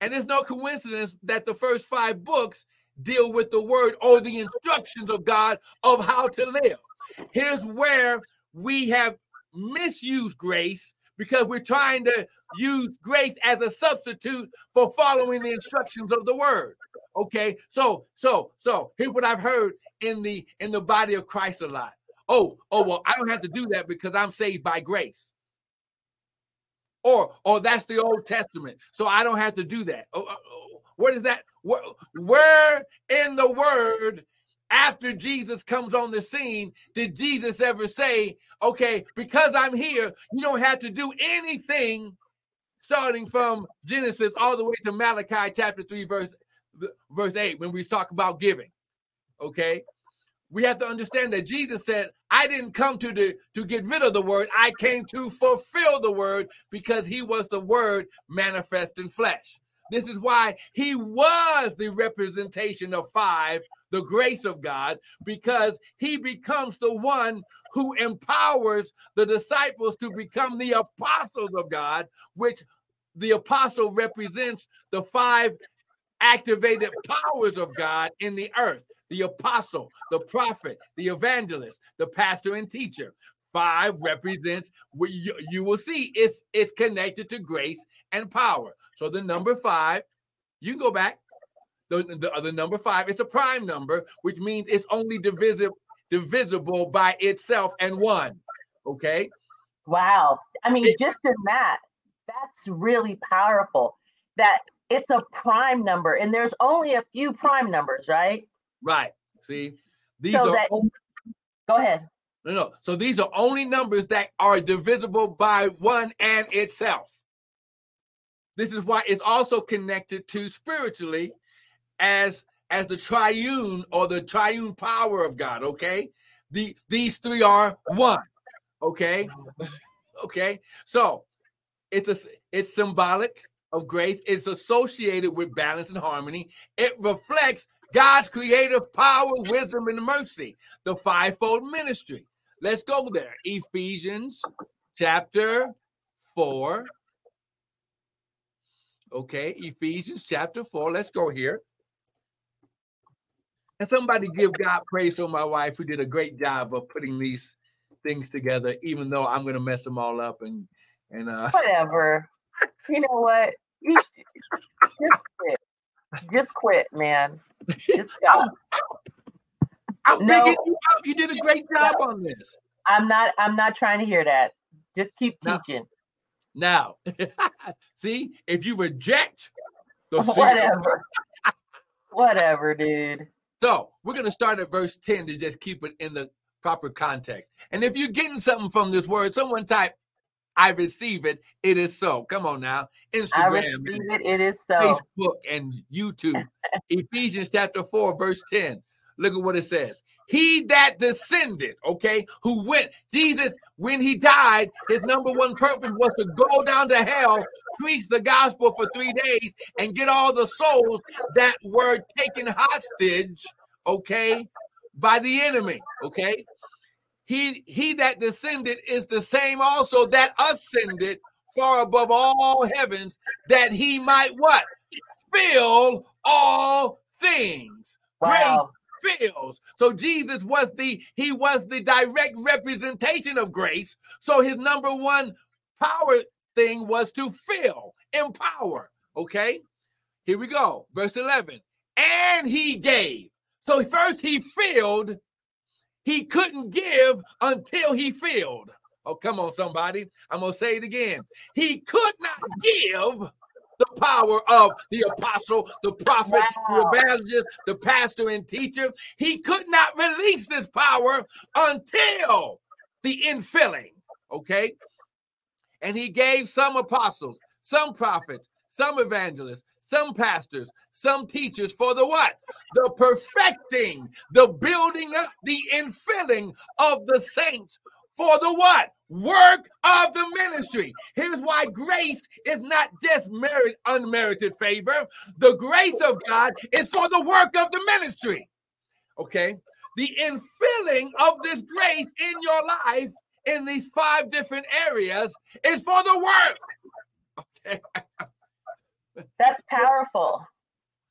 and it's no coincidence that the first five books deal with the word or the instructions of God of how to live. Here's where we have misused grace because we're trying to use grace as a substitute for following the instructions of the word. Okay, so so so here's what I've heard in the in the body of Christ a lot. Oh, oh well, I don't have to do that because I'm saved by grace or or that's the Old Testament, so I don't have to do that. Oh, oh what is that? Where, where in the Word? After Jesus comes on the scene, did Jesus ever say, okay, because I'm here, you don't have to do anything starting from Genesis all the way to Malachi chapter 3, verse, verse 8, when we talk about giving. Okay we have to understand that Jesus said, I didn't come to the, to get rid of the word. I came to fulfill the word because he was the word manifest in flesh. This is why he was the representation of five, the grace of God, because he becomes the one who empowers the disciples to become the apostles of God, which the apostle represents the five activated powers of God in the earth the apostle, the prophet, the evangelist, the pastor and teacher. Five represents what you, you will see it's it's connected to grace and power. So the number five, you can go back. The, the other number five, it's a prime number, which means it's only divisible divisible by itself and one. Okay. Wow. I mean, it, just in that, that's really powerful. That it's a prime number, and there's only a few prime numbers, right? Right. See, these so are. That, only, go ahead. No, no. So these are only numbers that are divisible by one and itself. This is why it's also connected to spiritually as as the triune or the triune power of God. Okay, the these three are one. Okay, okay. So it's a it's symbolic of grace. It's associated with balance and harmony. It reflects God's creative power, wisdom, and mercy, the fivefold ministry. Let's go there. Ephesians chapter 4. Okay, Ephesians chapter 4. Let's go here. And somebody give God praise for my wife who did a great job of putting these things together, even though I'm gonna mess them all up and and uh whatever. you know what? You just quit. Just quit, man. Just stop. I'm no, picking you up. You did a great job on this. I'm not. I'm not trying to hear that. Just keep teaching. Now, see if you reject the whatever, whatever, dude. So we're gonna start at verse ten to just keep it in the proper context. And if you're getting something from this word, someone type I receive it. It is so. Come on now. Instagram, it, it is so. Facebook, and YouTube. Ephesians chapter 4, verse 10. Look at what it says. He that descended, okay, who went, Jesus, when he died, his number one purpose was to go down to hell, preach the gospel for three days, and get all the souls that were taken hostage, okay, by the enemy, okay. He he that descended is the same also that ascended far above all heavens, that he might what? Fill all things. Wow So Jesus was the he was the direct representation of grace. So his number one power thing was to fill, empower. Okay, here we go. Verse 11. And he gave. So first he filled, he couldn't give until he filled. Oh, come on, somebody. I'm going to say it again. He could not give the power of the apostle, the prophet, wow. the evangelist, the pastor, and teacher. He could not release this power until the infilling. Okay. And he gave some apostles, some prophets, some evangelists, some pastors, some teachers for the what? The perfecting, the building up, the infilling of the saints for the what? Work of the ministry. Here's why grace is not just merit, unmerited favor. The grace of God is for the work of the ministry. Okay. The infilling of this grace in your life in these five different areas is for the work. Okay. That's powerful.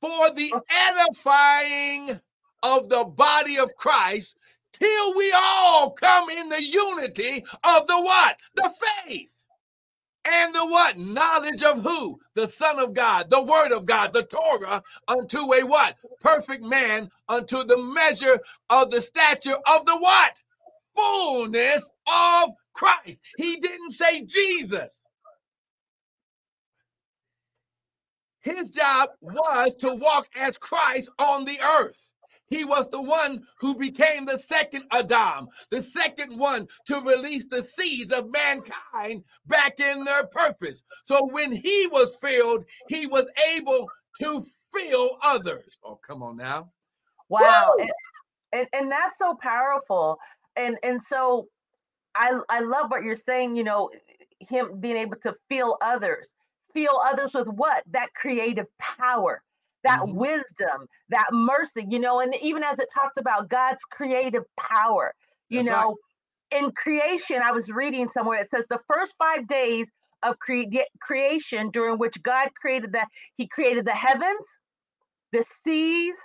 For the edifying of the body of Christ till we all come in the unity of the what? The faith. And the what? Knowledge of who? The Son of God, the Word of God, the Torah, unto a what? Perfect man, unto the measure of the stature of the what? Fullness of Christ. He didn't say Jesus. His job was to walk as Christ on the earth. He was the one who became the second Adam, the second one to release the seeds of mankind back in their purpose. So when he was filled, he was able to fill others. Oh, come on now. Wow. And, and, and that's so powerful. And and so I I love what you're saying, you know, him being able to feel others. Feel others with what? That creative power that mm-hmm. wisdom, that mercy, you know, and even as it talks about God's creative power, you That's know, right. in creation, I was reading somewhere, it says the first five days of cre- creation during which God created that, He created the heavens, the seas,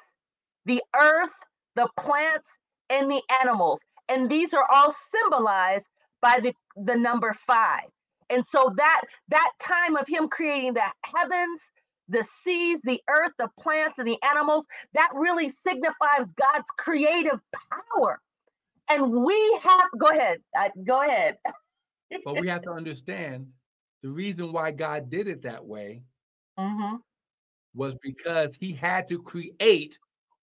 the earth, the plants, and the animals. And these are all symbolized by the, the number five. And so that that time of him creating the heavens, the seas, the earth, the plants, and the animals, that really signifies God's creative power. And we have, go ahead, uh, go ahead. but we have to understand the reason why God did it that way mm-hmm. was because he had to create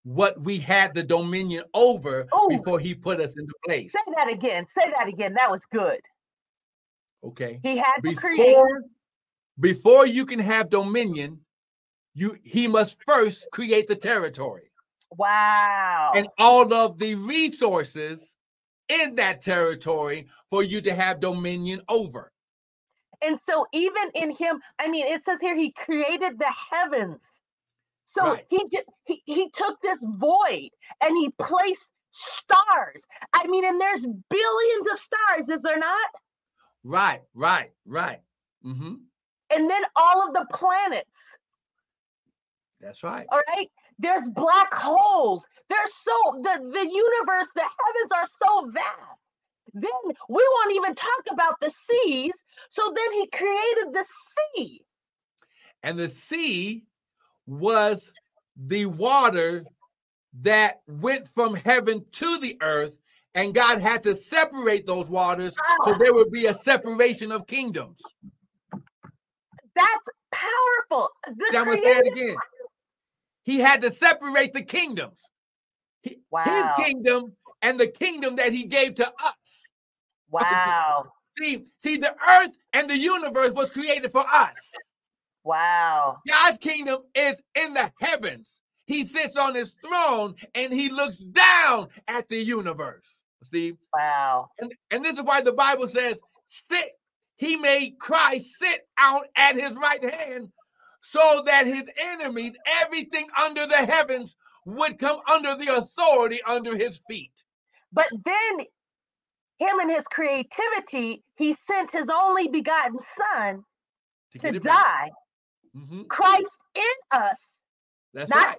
what we had the dominion over Ooh. before he put us into place. Say that again. Say that again. That was good. Okay. He had before, to create. Before you can have dominion, you he must first create the territory. Wow. And all of the resources in that territory for you to have dominion over. And so even in him, I mean, it says here he created the heavens. So right. he did he, he took this void and he placed stars. I mean, and there's billions of stars, is there not? Right, right, right. Mm-hmm. And then all of the planets. That's right. All right. There's black holes. There's so the, the universe, the heavens are so vast. Then we won't even talk about the seas. So then he created the sea. And the sea was the water that went from heaven to the earth, and God had to separate those waters so ah. there would be a separation of kingdoms. That's powerful. I'm gonna say it again. He had to separate the kingdoms. Wow. His kingdom and the kingdom that he gave to us. Wow. See, see, the earth and the universe was created for us. Wow. God's kingdom is in the heavens. He sits on his throne and he looks down at the universe. See? Wow. And, and this is why the Bible says, sit. He made Christ sit out at his right hand so that his enemies, everything under the heavens, would come under the authority under his feet. But then, him and his creativity, he sent his only begotten son to, to die. Mm-hmm. Christ in us. That's not right.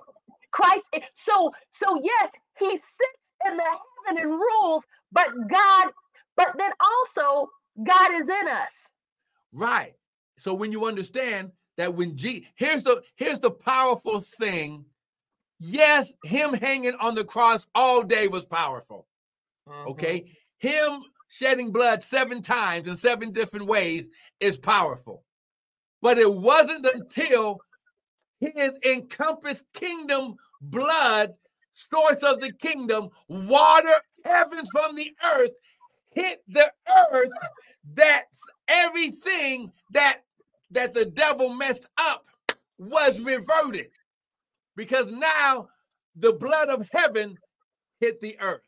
Christ. So, so yes, he sits in the heaven and rules, but God, but then also God is in us. Right. So when you understand that when G here's the here's the powerful thing. Yes, him hanging on the cross all day was powerful. Mm-hmm. Okay. Him shedding blood seven times in seven different ways is powerful. But it wasn't until his encompassed kingdom blood, source of the kingdom, water heavens from the earth, hit the earth that everything that that the devil messed up was reverted because now the blood of heaven hit the earth.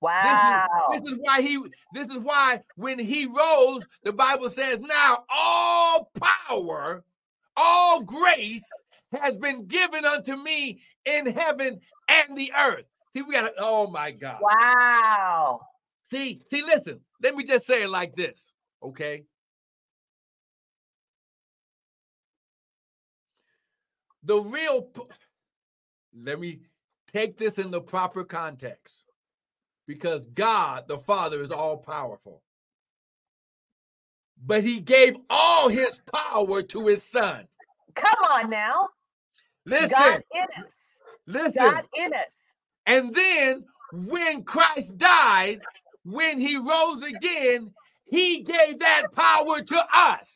Wow. This is, this is, why he this is why when he rose, the Bible says, now all power, all grace has been given unto me in heaven and the earth. See, we got oh my God. Wow. See, see, listen, let me just say it like this, okay? The real, let me take this in the proper context because God the Father is all powerful. But he gave all his power to his son. Come on now. Listen. God in us. Listen. God in us. And then when Christ died, when he rose again, he gave that power to us.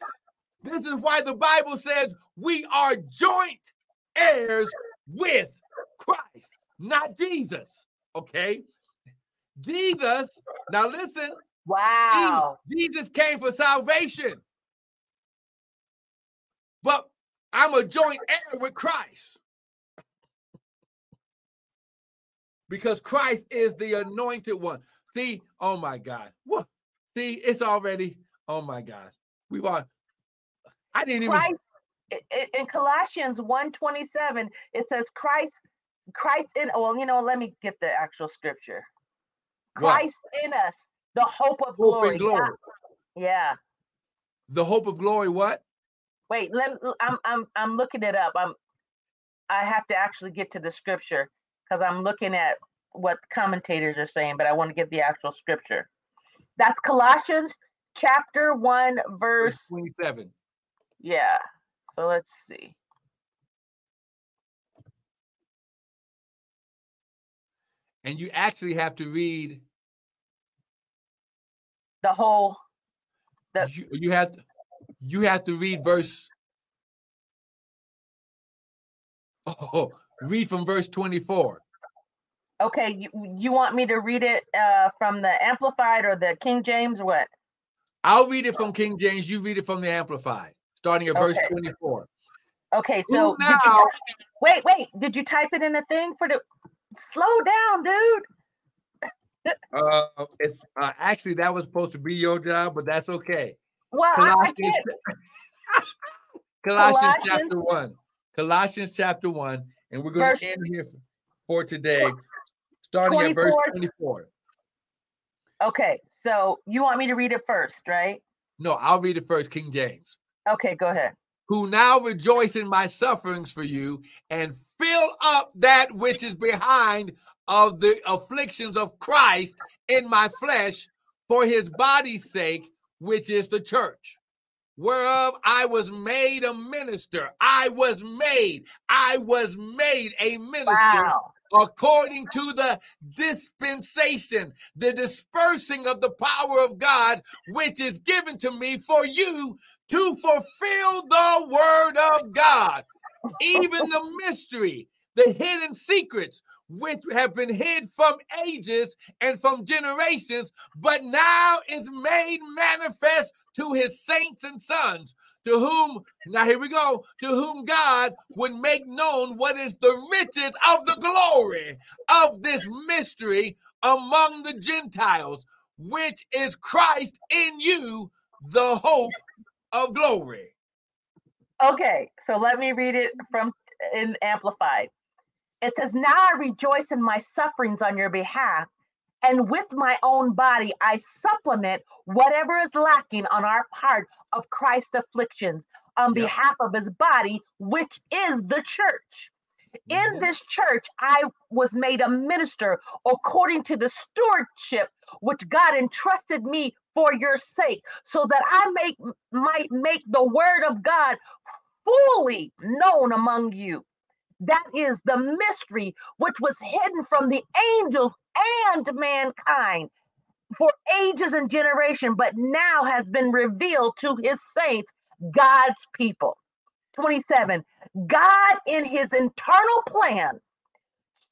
This is why the Bible says we are joint heirs with Christ, not Jesus. Okay? Jesus, now listen. Wow. Jesus came for salvation. But I'm a joint heir with Christ. Because Christ is the anointed one. See, oh my God. What? See, it's already, oh my gosh. We want, I didn't even. Christ, in Colossians 1:27, it says Christ, Christ in, well, you know, let me get the actual scripture. Christ what? in us, the hope of hope glory. glory. Yeah. The hope of glory, what? Wait, let I'm I'm I'm looking it up. I'm I have to actually get to the scripture because I'm looking at what commentators are saying, but I want to get the actual scripture. That's Colossians chapter 1 verse 27. Yeah. So let's see. And you actually have to read the whole the you, you have to you have to read verse oh read from verse 24 okay you, you want me to read it uh from the amplified or the king james what? I'll read it from king james you read it from the amplified starting at okay. verse 24 okay so now, wait wait did you type it in the thing for the slow down dude uh, it's uh, actually that was supposed to be your job, but that's okay. Well, Colossians, Colossians, Colossians, chapter one. Colossians chapter one, and we're going to end here for today, starting 24. at verse 24. Okay, so you want me to read it first, right? No, I'll read it first, King James. Okay, go ahead. Who now rejoice in my sufferings for you and fill up that which is behind of the afflictions of Christ in my flesh for his body's sake, which is the church, whereof I was made a minister. I was made, I was made a minister. Wow. According to the dispensation, the dispersing of the power of God, which is given to me for you to fulfill the word of God, even the mystery, the hidden secrets which have been hid from ages and from generations, but now is made manifest to his saints and sons, to whom, now here we go, to whom God would make known what is the riches of the glory of this mystery among the Gentiles, which is Christ in you, the hope of glory. Okay, so let me read it from in Amplified. It says, Now I rejoice in my sufferings on your behalf, and with my own body I supplement whatever is lacking on our part of Christ's afflictions on Yeah. behalf of his body, which is the church. In Mhm. this church, I was made a minister according to the stewardship which God entrusted me for your sake, so that I make, might make the word of God fully known among you. That is the mystery which was hidden from the angels and mankind for ages and generation, but now has been revealed to his saints, God's people. 27. God, in his internal plan,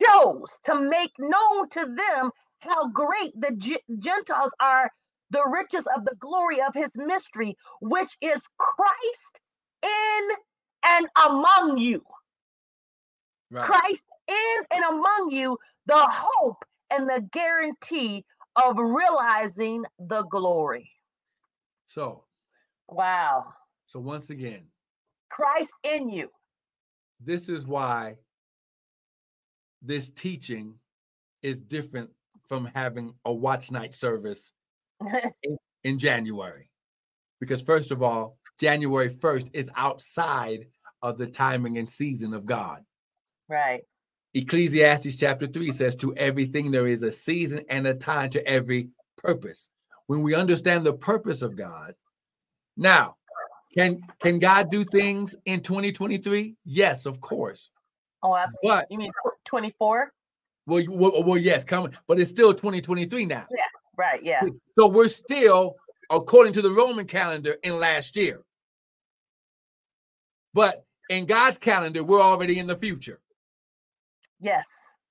chose to make known to them how great the Ge- Gentiles are, the riches of the glory of his mystery, which is Christ in and among you. Right. Christ in and among you, the hope and the guarantee of realizing the glory. So, Wow. so once again, Christ in you. this is why this teaching is different from having a watch night service in January. Because, first of all, January 1st is outside of the timing and season of God. right. Ecclesiastes chapter 3 says, To everything there is a season and a time to every purpose. When we understand the purpose of God, now, can can God do things in 2023? Yes, of course. Oh, absolutely. But you mean 24? well, well, well, yes, coming, but it's still 2023 now. Right. Yeah. So we're still, according to the Roman calendar, in last year. But in God's calendar, we're already in the future. Yes.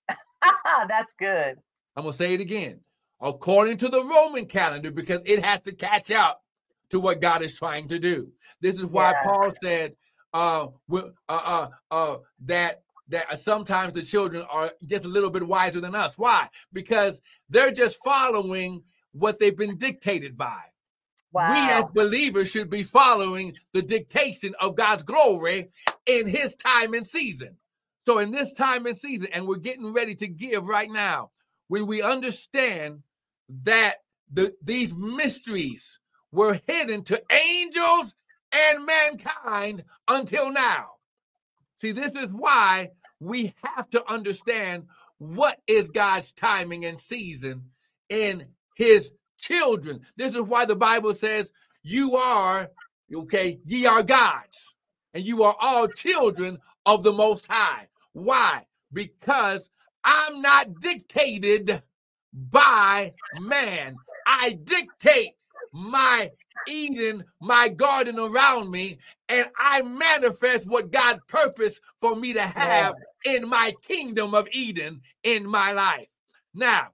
That's good. I'm gonna say it again. According to the Roman calendar, because it has to catch up to what God is trying to do. This is why Yeah. Paul said uh, uh, uh, uh, that that sometimes the children are just a little bit wiser than us. Why? Because they're just following what they've been dictated by. We as believers should be following the dictation of God's glory in his time and season. So, in this time and season, and we're getting ready to give right now, when we understand that the, these mysteries were hidden to angels and mankind until now. See, this is why we have to understand what is God's timing and season in his children. This is why the Bible says, You are, okay, ye are gods, and you are all children of the Most High. Why? Because I'm not dictated by man, I dictate my Eden, my garden around me, and I manifest what God purposed for me to have in my kingdom of Eden in my life. Now,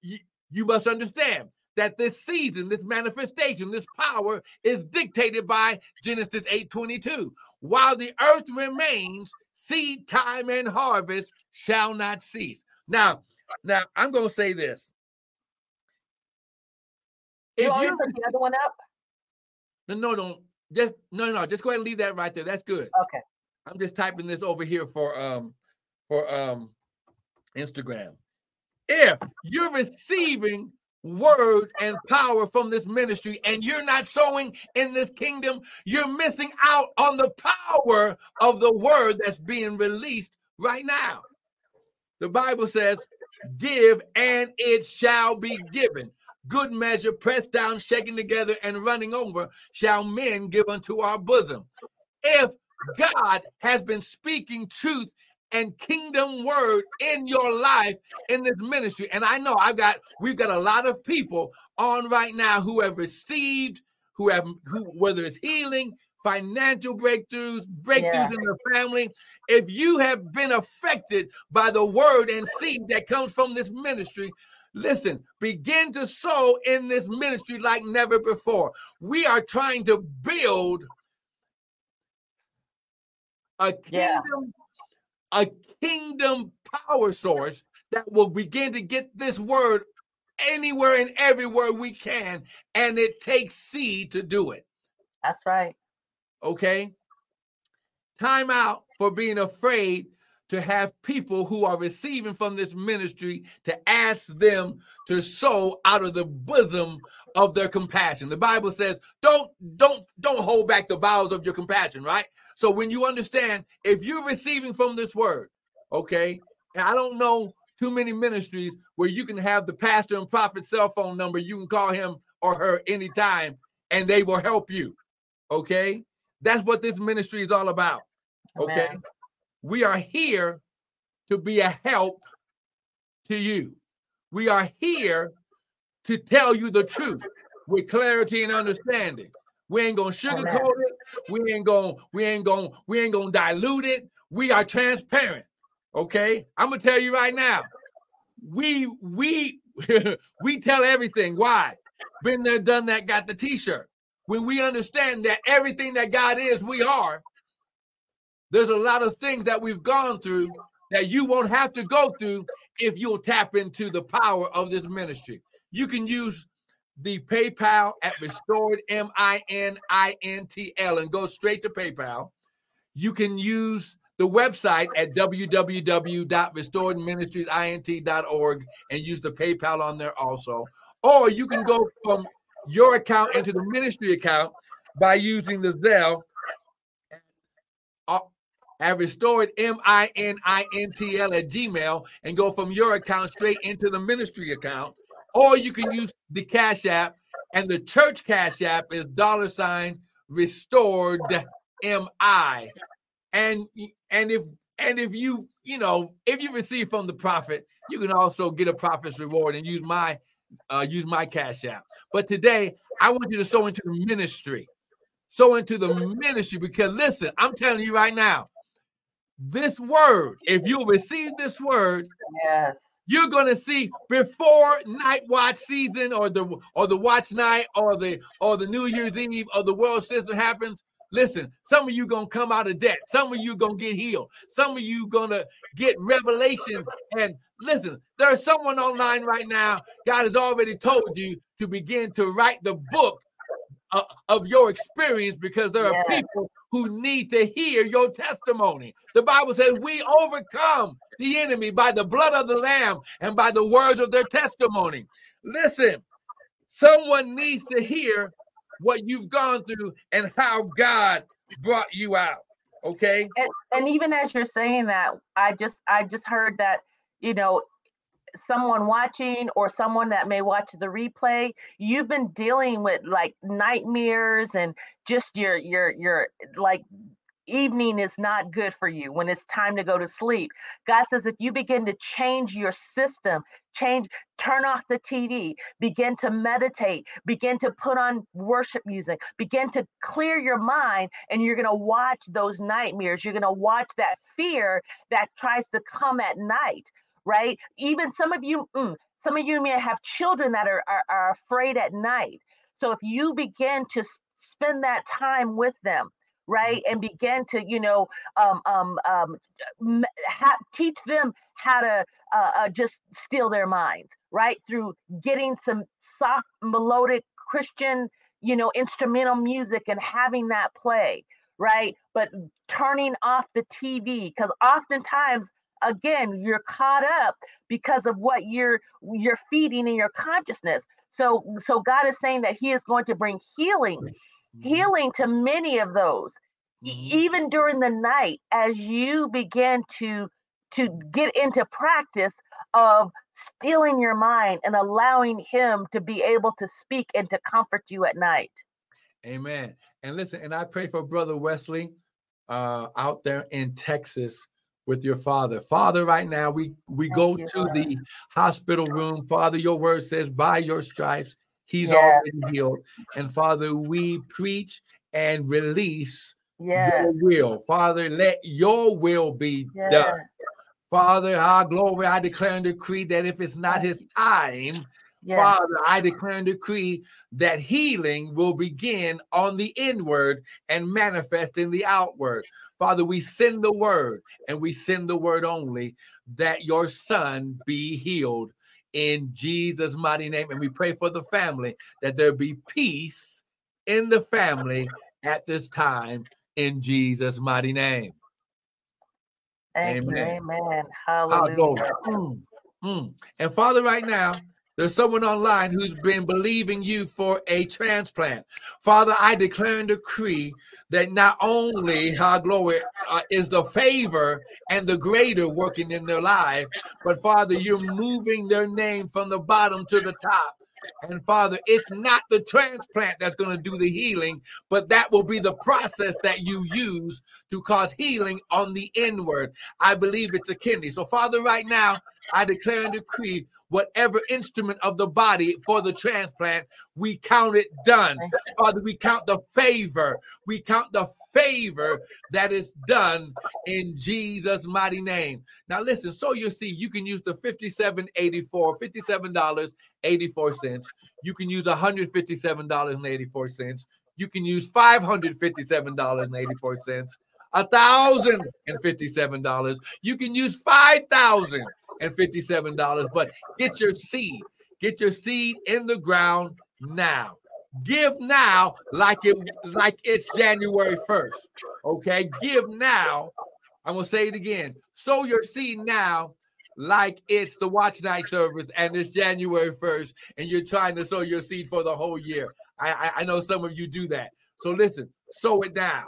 you, you must understand that this season, this manifestation, this power is dictated by Genesis 8:22. While the earth remains, seed time and harvest shall not cease. Now, now I'm going to say this. If you to put the other one up? no, no, don't just no, no, just go ahead and leave that right there. That's good. Okay. I'm just typing this over here for um for um Instagram. If you're receiving word and power from this ministry and you're not sowing in this kingdom, you're missing out on the power of the word that's being released right now. The Bible says, Give and it shall be given. Good measure, pressed down, shaken together, and running over, shall men give unto our bosom. If God has been speaking truth and kingdom word in your life in this ministry. And I know I've got we've got a lot of people on right now who have received, who have who whether it's healing, financial breakthroughs, breakthroughs yeah. in their family. If you have been affected by the word and seed that comes from this ministry, listen, begin to sow in this ministry like never before. We are trying to build a kingdom, yeah. a kingdom power source that will begin to get this word anywhere and everywhere we can. And it takes seed to do it. That's right. Okay. Time out for being afraid to have people who are receiving from this ministry to ask them to sow out of the bosom of their compassion. The Bible says, don't don't don't hold back the bowels of your compassion, right? So when you understand if you're receiving from this word, okay, and I don't know too many ministries where you can have the pastor and prophet cell phone number, you can call him or her anytime and they will help you. Okay? That's what this ministry is all about. Okay? Amen. We are here to be a help to you. We are here to tell you the truth with clarity and understanding. We ain't gonna sugarcoat it. We ain't gonna, we ain't gonna, we ain't gonna dilute it. We are transparent. Okay. I'm gonna tell you right now. We we we tell everything. Why? Been there, done that, got the t-shirt. When we understand that everything that God is, we are, there's a lot of things that we've gone through that you won't have to go through if you'll tap into the power of this ministry. You can use the PayPal at restored M I N I N T L and go straight to PayPal. You can use the website at www.restoredministriesint.org and use the PayPal on there also. Or you can go from your account into the ministry account by using the Zelle have restored M-I-N-I-N-T-L at Gmail and go from your account straight into the ministry account. Or you can use the Cash App, and the church Cash App is dollar sign restored M-I. And and if and if you you know if you receive from the prophet, you can also get a prophet's reward and use my uh use my cash app. But today I want you to sow into the ministry. Sow into the ministry because listen, I'm telling you right now, this word, if you receive this word, yes, you're gonna see before night watch season or the or the watch night or the or the New Year's Eve or the world system happens. Listen, some of you gonna come out of debt. Some of you gonna get healed. Some of you gonna get revelation. And listen, there's someone online right now. God has already told you to begin to write the book uh, of your experience because there are people who need to hear your testimony. The Bible says we overcome the enemy by the blood of the Lamb and by the words of their testimony. Listen, someone needs to hear what you've gone through and how God brought you out. Okay. And, and even as you're saying that, I just I just heard that, you know, someone watching or someone that may watch the replay you've been dealing with like nightmares and just your your your like evening is not good for you when it's time to go to sleep. God says if you begin to change your system, change, turn off the TV, begin to meditate, begin to put on worship music, begin to clear your mind, and you're going to watch those nightmares. You're going to watch that fear that tries to come at night right? Even some of you, mm, some of you may have children that are, are, are afraid at night. So if you begin to spend that time with them, right, and begin to, you know, um, um, um, ha- teach them how to uh, uh, just steal their minds, right, through getting some soft melodic Christian, you know, instrumental music and having that play, right? But turning off the TV because oftentimes again you're caught up because of what you're you're feeding in your consciousness so so god is saying that he is going to bring healing mm-hmm. healing to many of those mm-hmm. even during the night as you begin to to get into practice of stealing your mind and allowing him to be able to speak and to comfort you at night amen and listen and i pray for brother wesley uh, out there in texas with your father. Father, right now we we Thank go you, to Lord. the hospital room. Father, your word says, by your stripes, he's already healed. And Father, we preach and release Yes. your will. Father, let your will be Yes. done. Father, our glory, I declare and decree that if it's not his time, Yes. Father, I declare and decree that healing will begin on the inward and manifest in the outward. Father, we send the word and we send the word only that your son be healed in Jesus' mighty name. And we pray for the family that there be peace in the family at this time in Jesus' mighty name. Thank you. Amen. Amen. Hallelujah. Mm, mm. And Father, right now, there's someone online who's been believing you for a transplant. Father, I declare and decree that not only, our glory, uh, is the favor and the greater working in their life, but Father, you're moving their name from the bottom to the top. And Father, it's not the transplant that's going to do the healing, but that will be the process that you use to cause healing on the inward. I believe it's a kidney. So, Father, right now, I declare and decree whatever instrument of the body for the transplant, we count it done. Father, we count the favor. We count the favor that is done in Jesus' mighty name. Now, listen, so you see, you can use the 5784, $57.84. You can use $157.84. You can use $557.84. A thousand and fifty-seven dollars. You can use five thousand and fifty-seven dollars, but get your seed. Get your seed in the ground now. Give now like it like it's January 1st. Okay, give now. I'm gonna say it again. Sow your seed now like it's the watch night service and it's January 1st, and you're trying to sow your seed for the whole year. I, I, I know some of you do that. So listen, sow it now.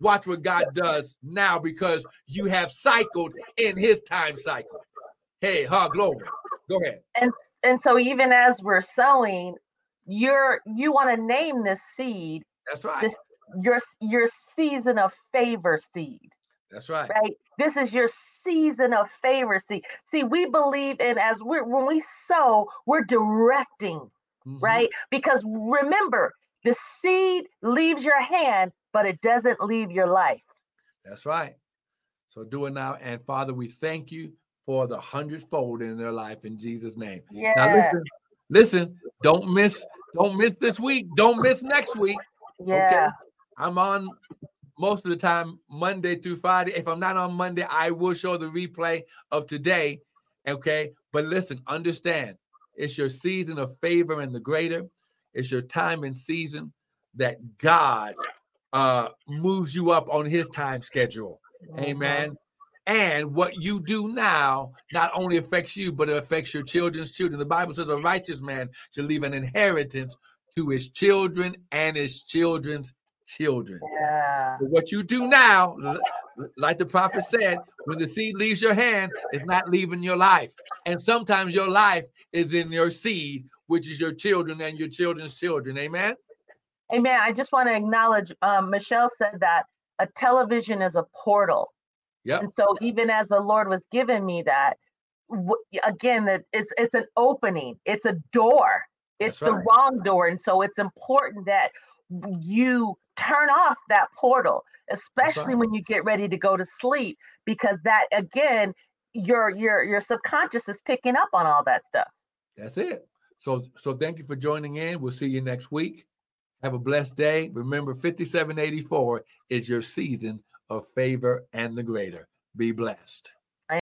Watch what God does now because you have cycled in his time cycle. Hey, ha, glory. Go ahead. And and so even as we're sowing, you're you want to name this seed That's right. this your your season of favor seed. That's right. right? This is your season of favor. seed. see, we believe in as we're when we sow, we're directing, Mhm. right? Because remember, the seed leaves your hand, but it doesn't leave your life. That's right. So do it now. And Father, we thank you for the hundredfold in their life in Jesus' name. Yeah. Now listen, listen, don't miss, don't miss this week. Don't miss next week. yeah. I'm on most of the time Monday through Friday. If I'm not on Monday, I will show the replay of today. Okay. But listen, understand it's your season of favor and the greater. It's your time and season that God uh moves you up on his time schedule. Mhm. Amen. And what you do now not only affects you, but it affects your children's children. The Bible says a righteous man should leave an inheritance to his children and his children's children. Yeah. What you do now, like the prophet said, when the seed leaves your hand, it's not leaving your life. And sometimes your life is in your seed, which is your children and your children's children. Amen. Amen. I just want to acknowledge um, Michelle said that a television is a portal. Yep. And so even as the Lord was giving me that, w- again, that it's it's an opening, it's a door, it's That's the right. wrong door, and so it's important that you turn off that portal, especially right. when you get ready to go to sleep, because that again, your your your subconscious is picking up on all that stuff. That's it. So so thank you for joining in. We'll see you next week. Have a blessed day. Remember 5784 is your season of favor and the greater. Be blessed.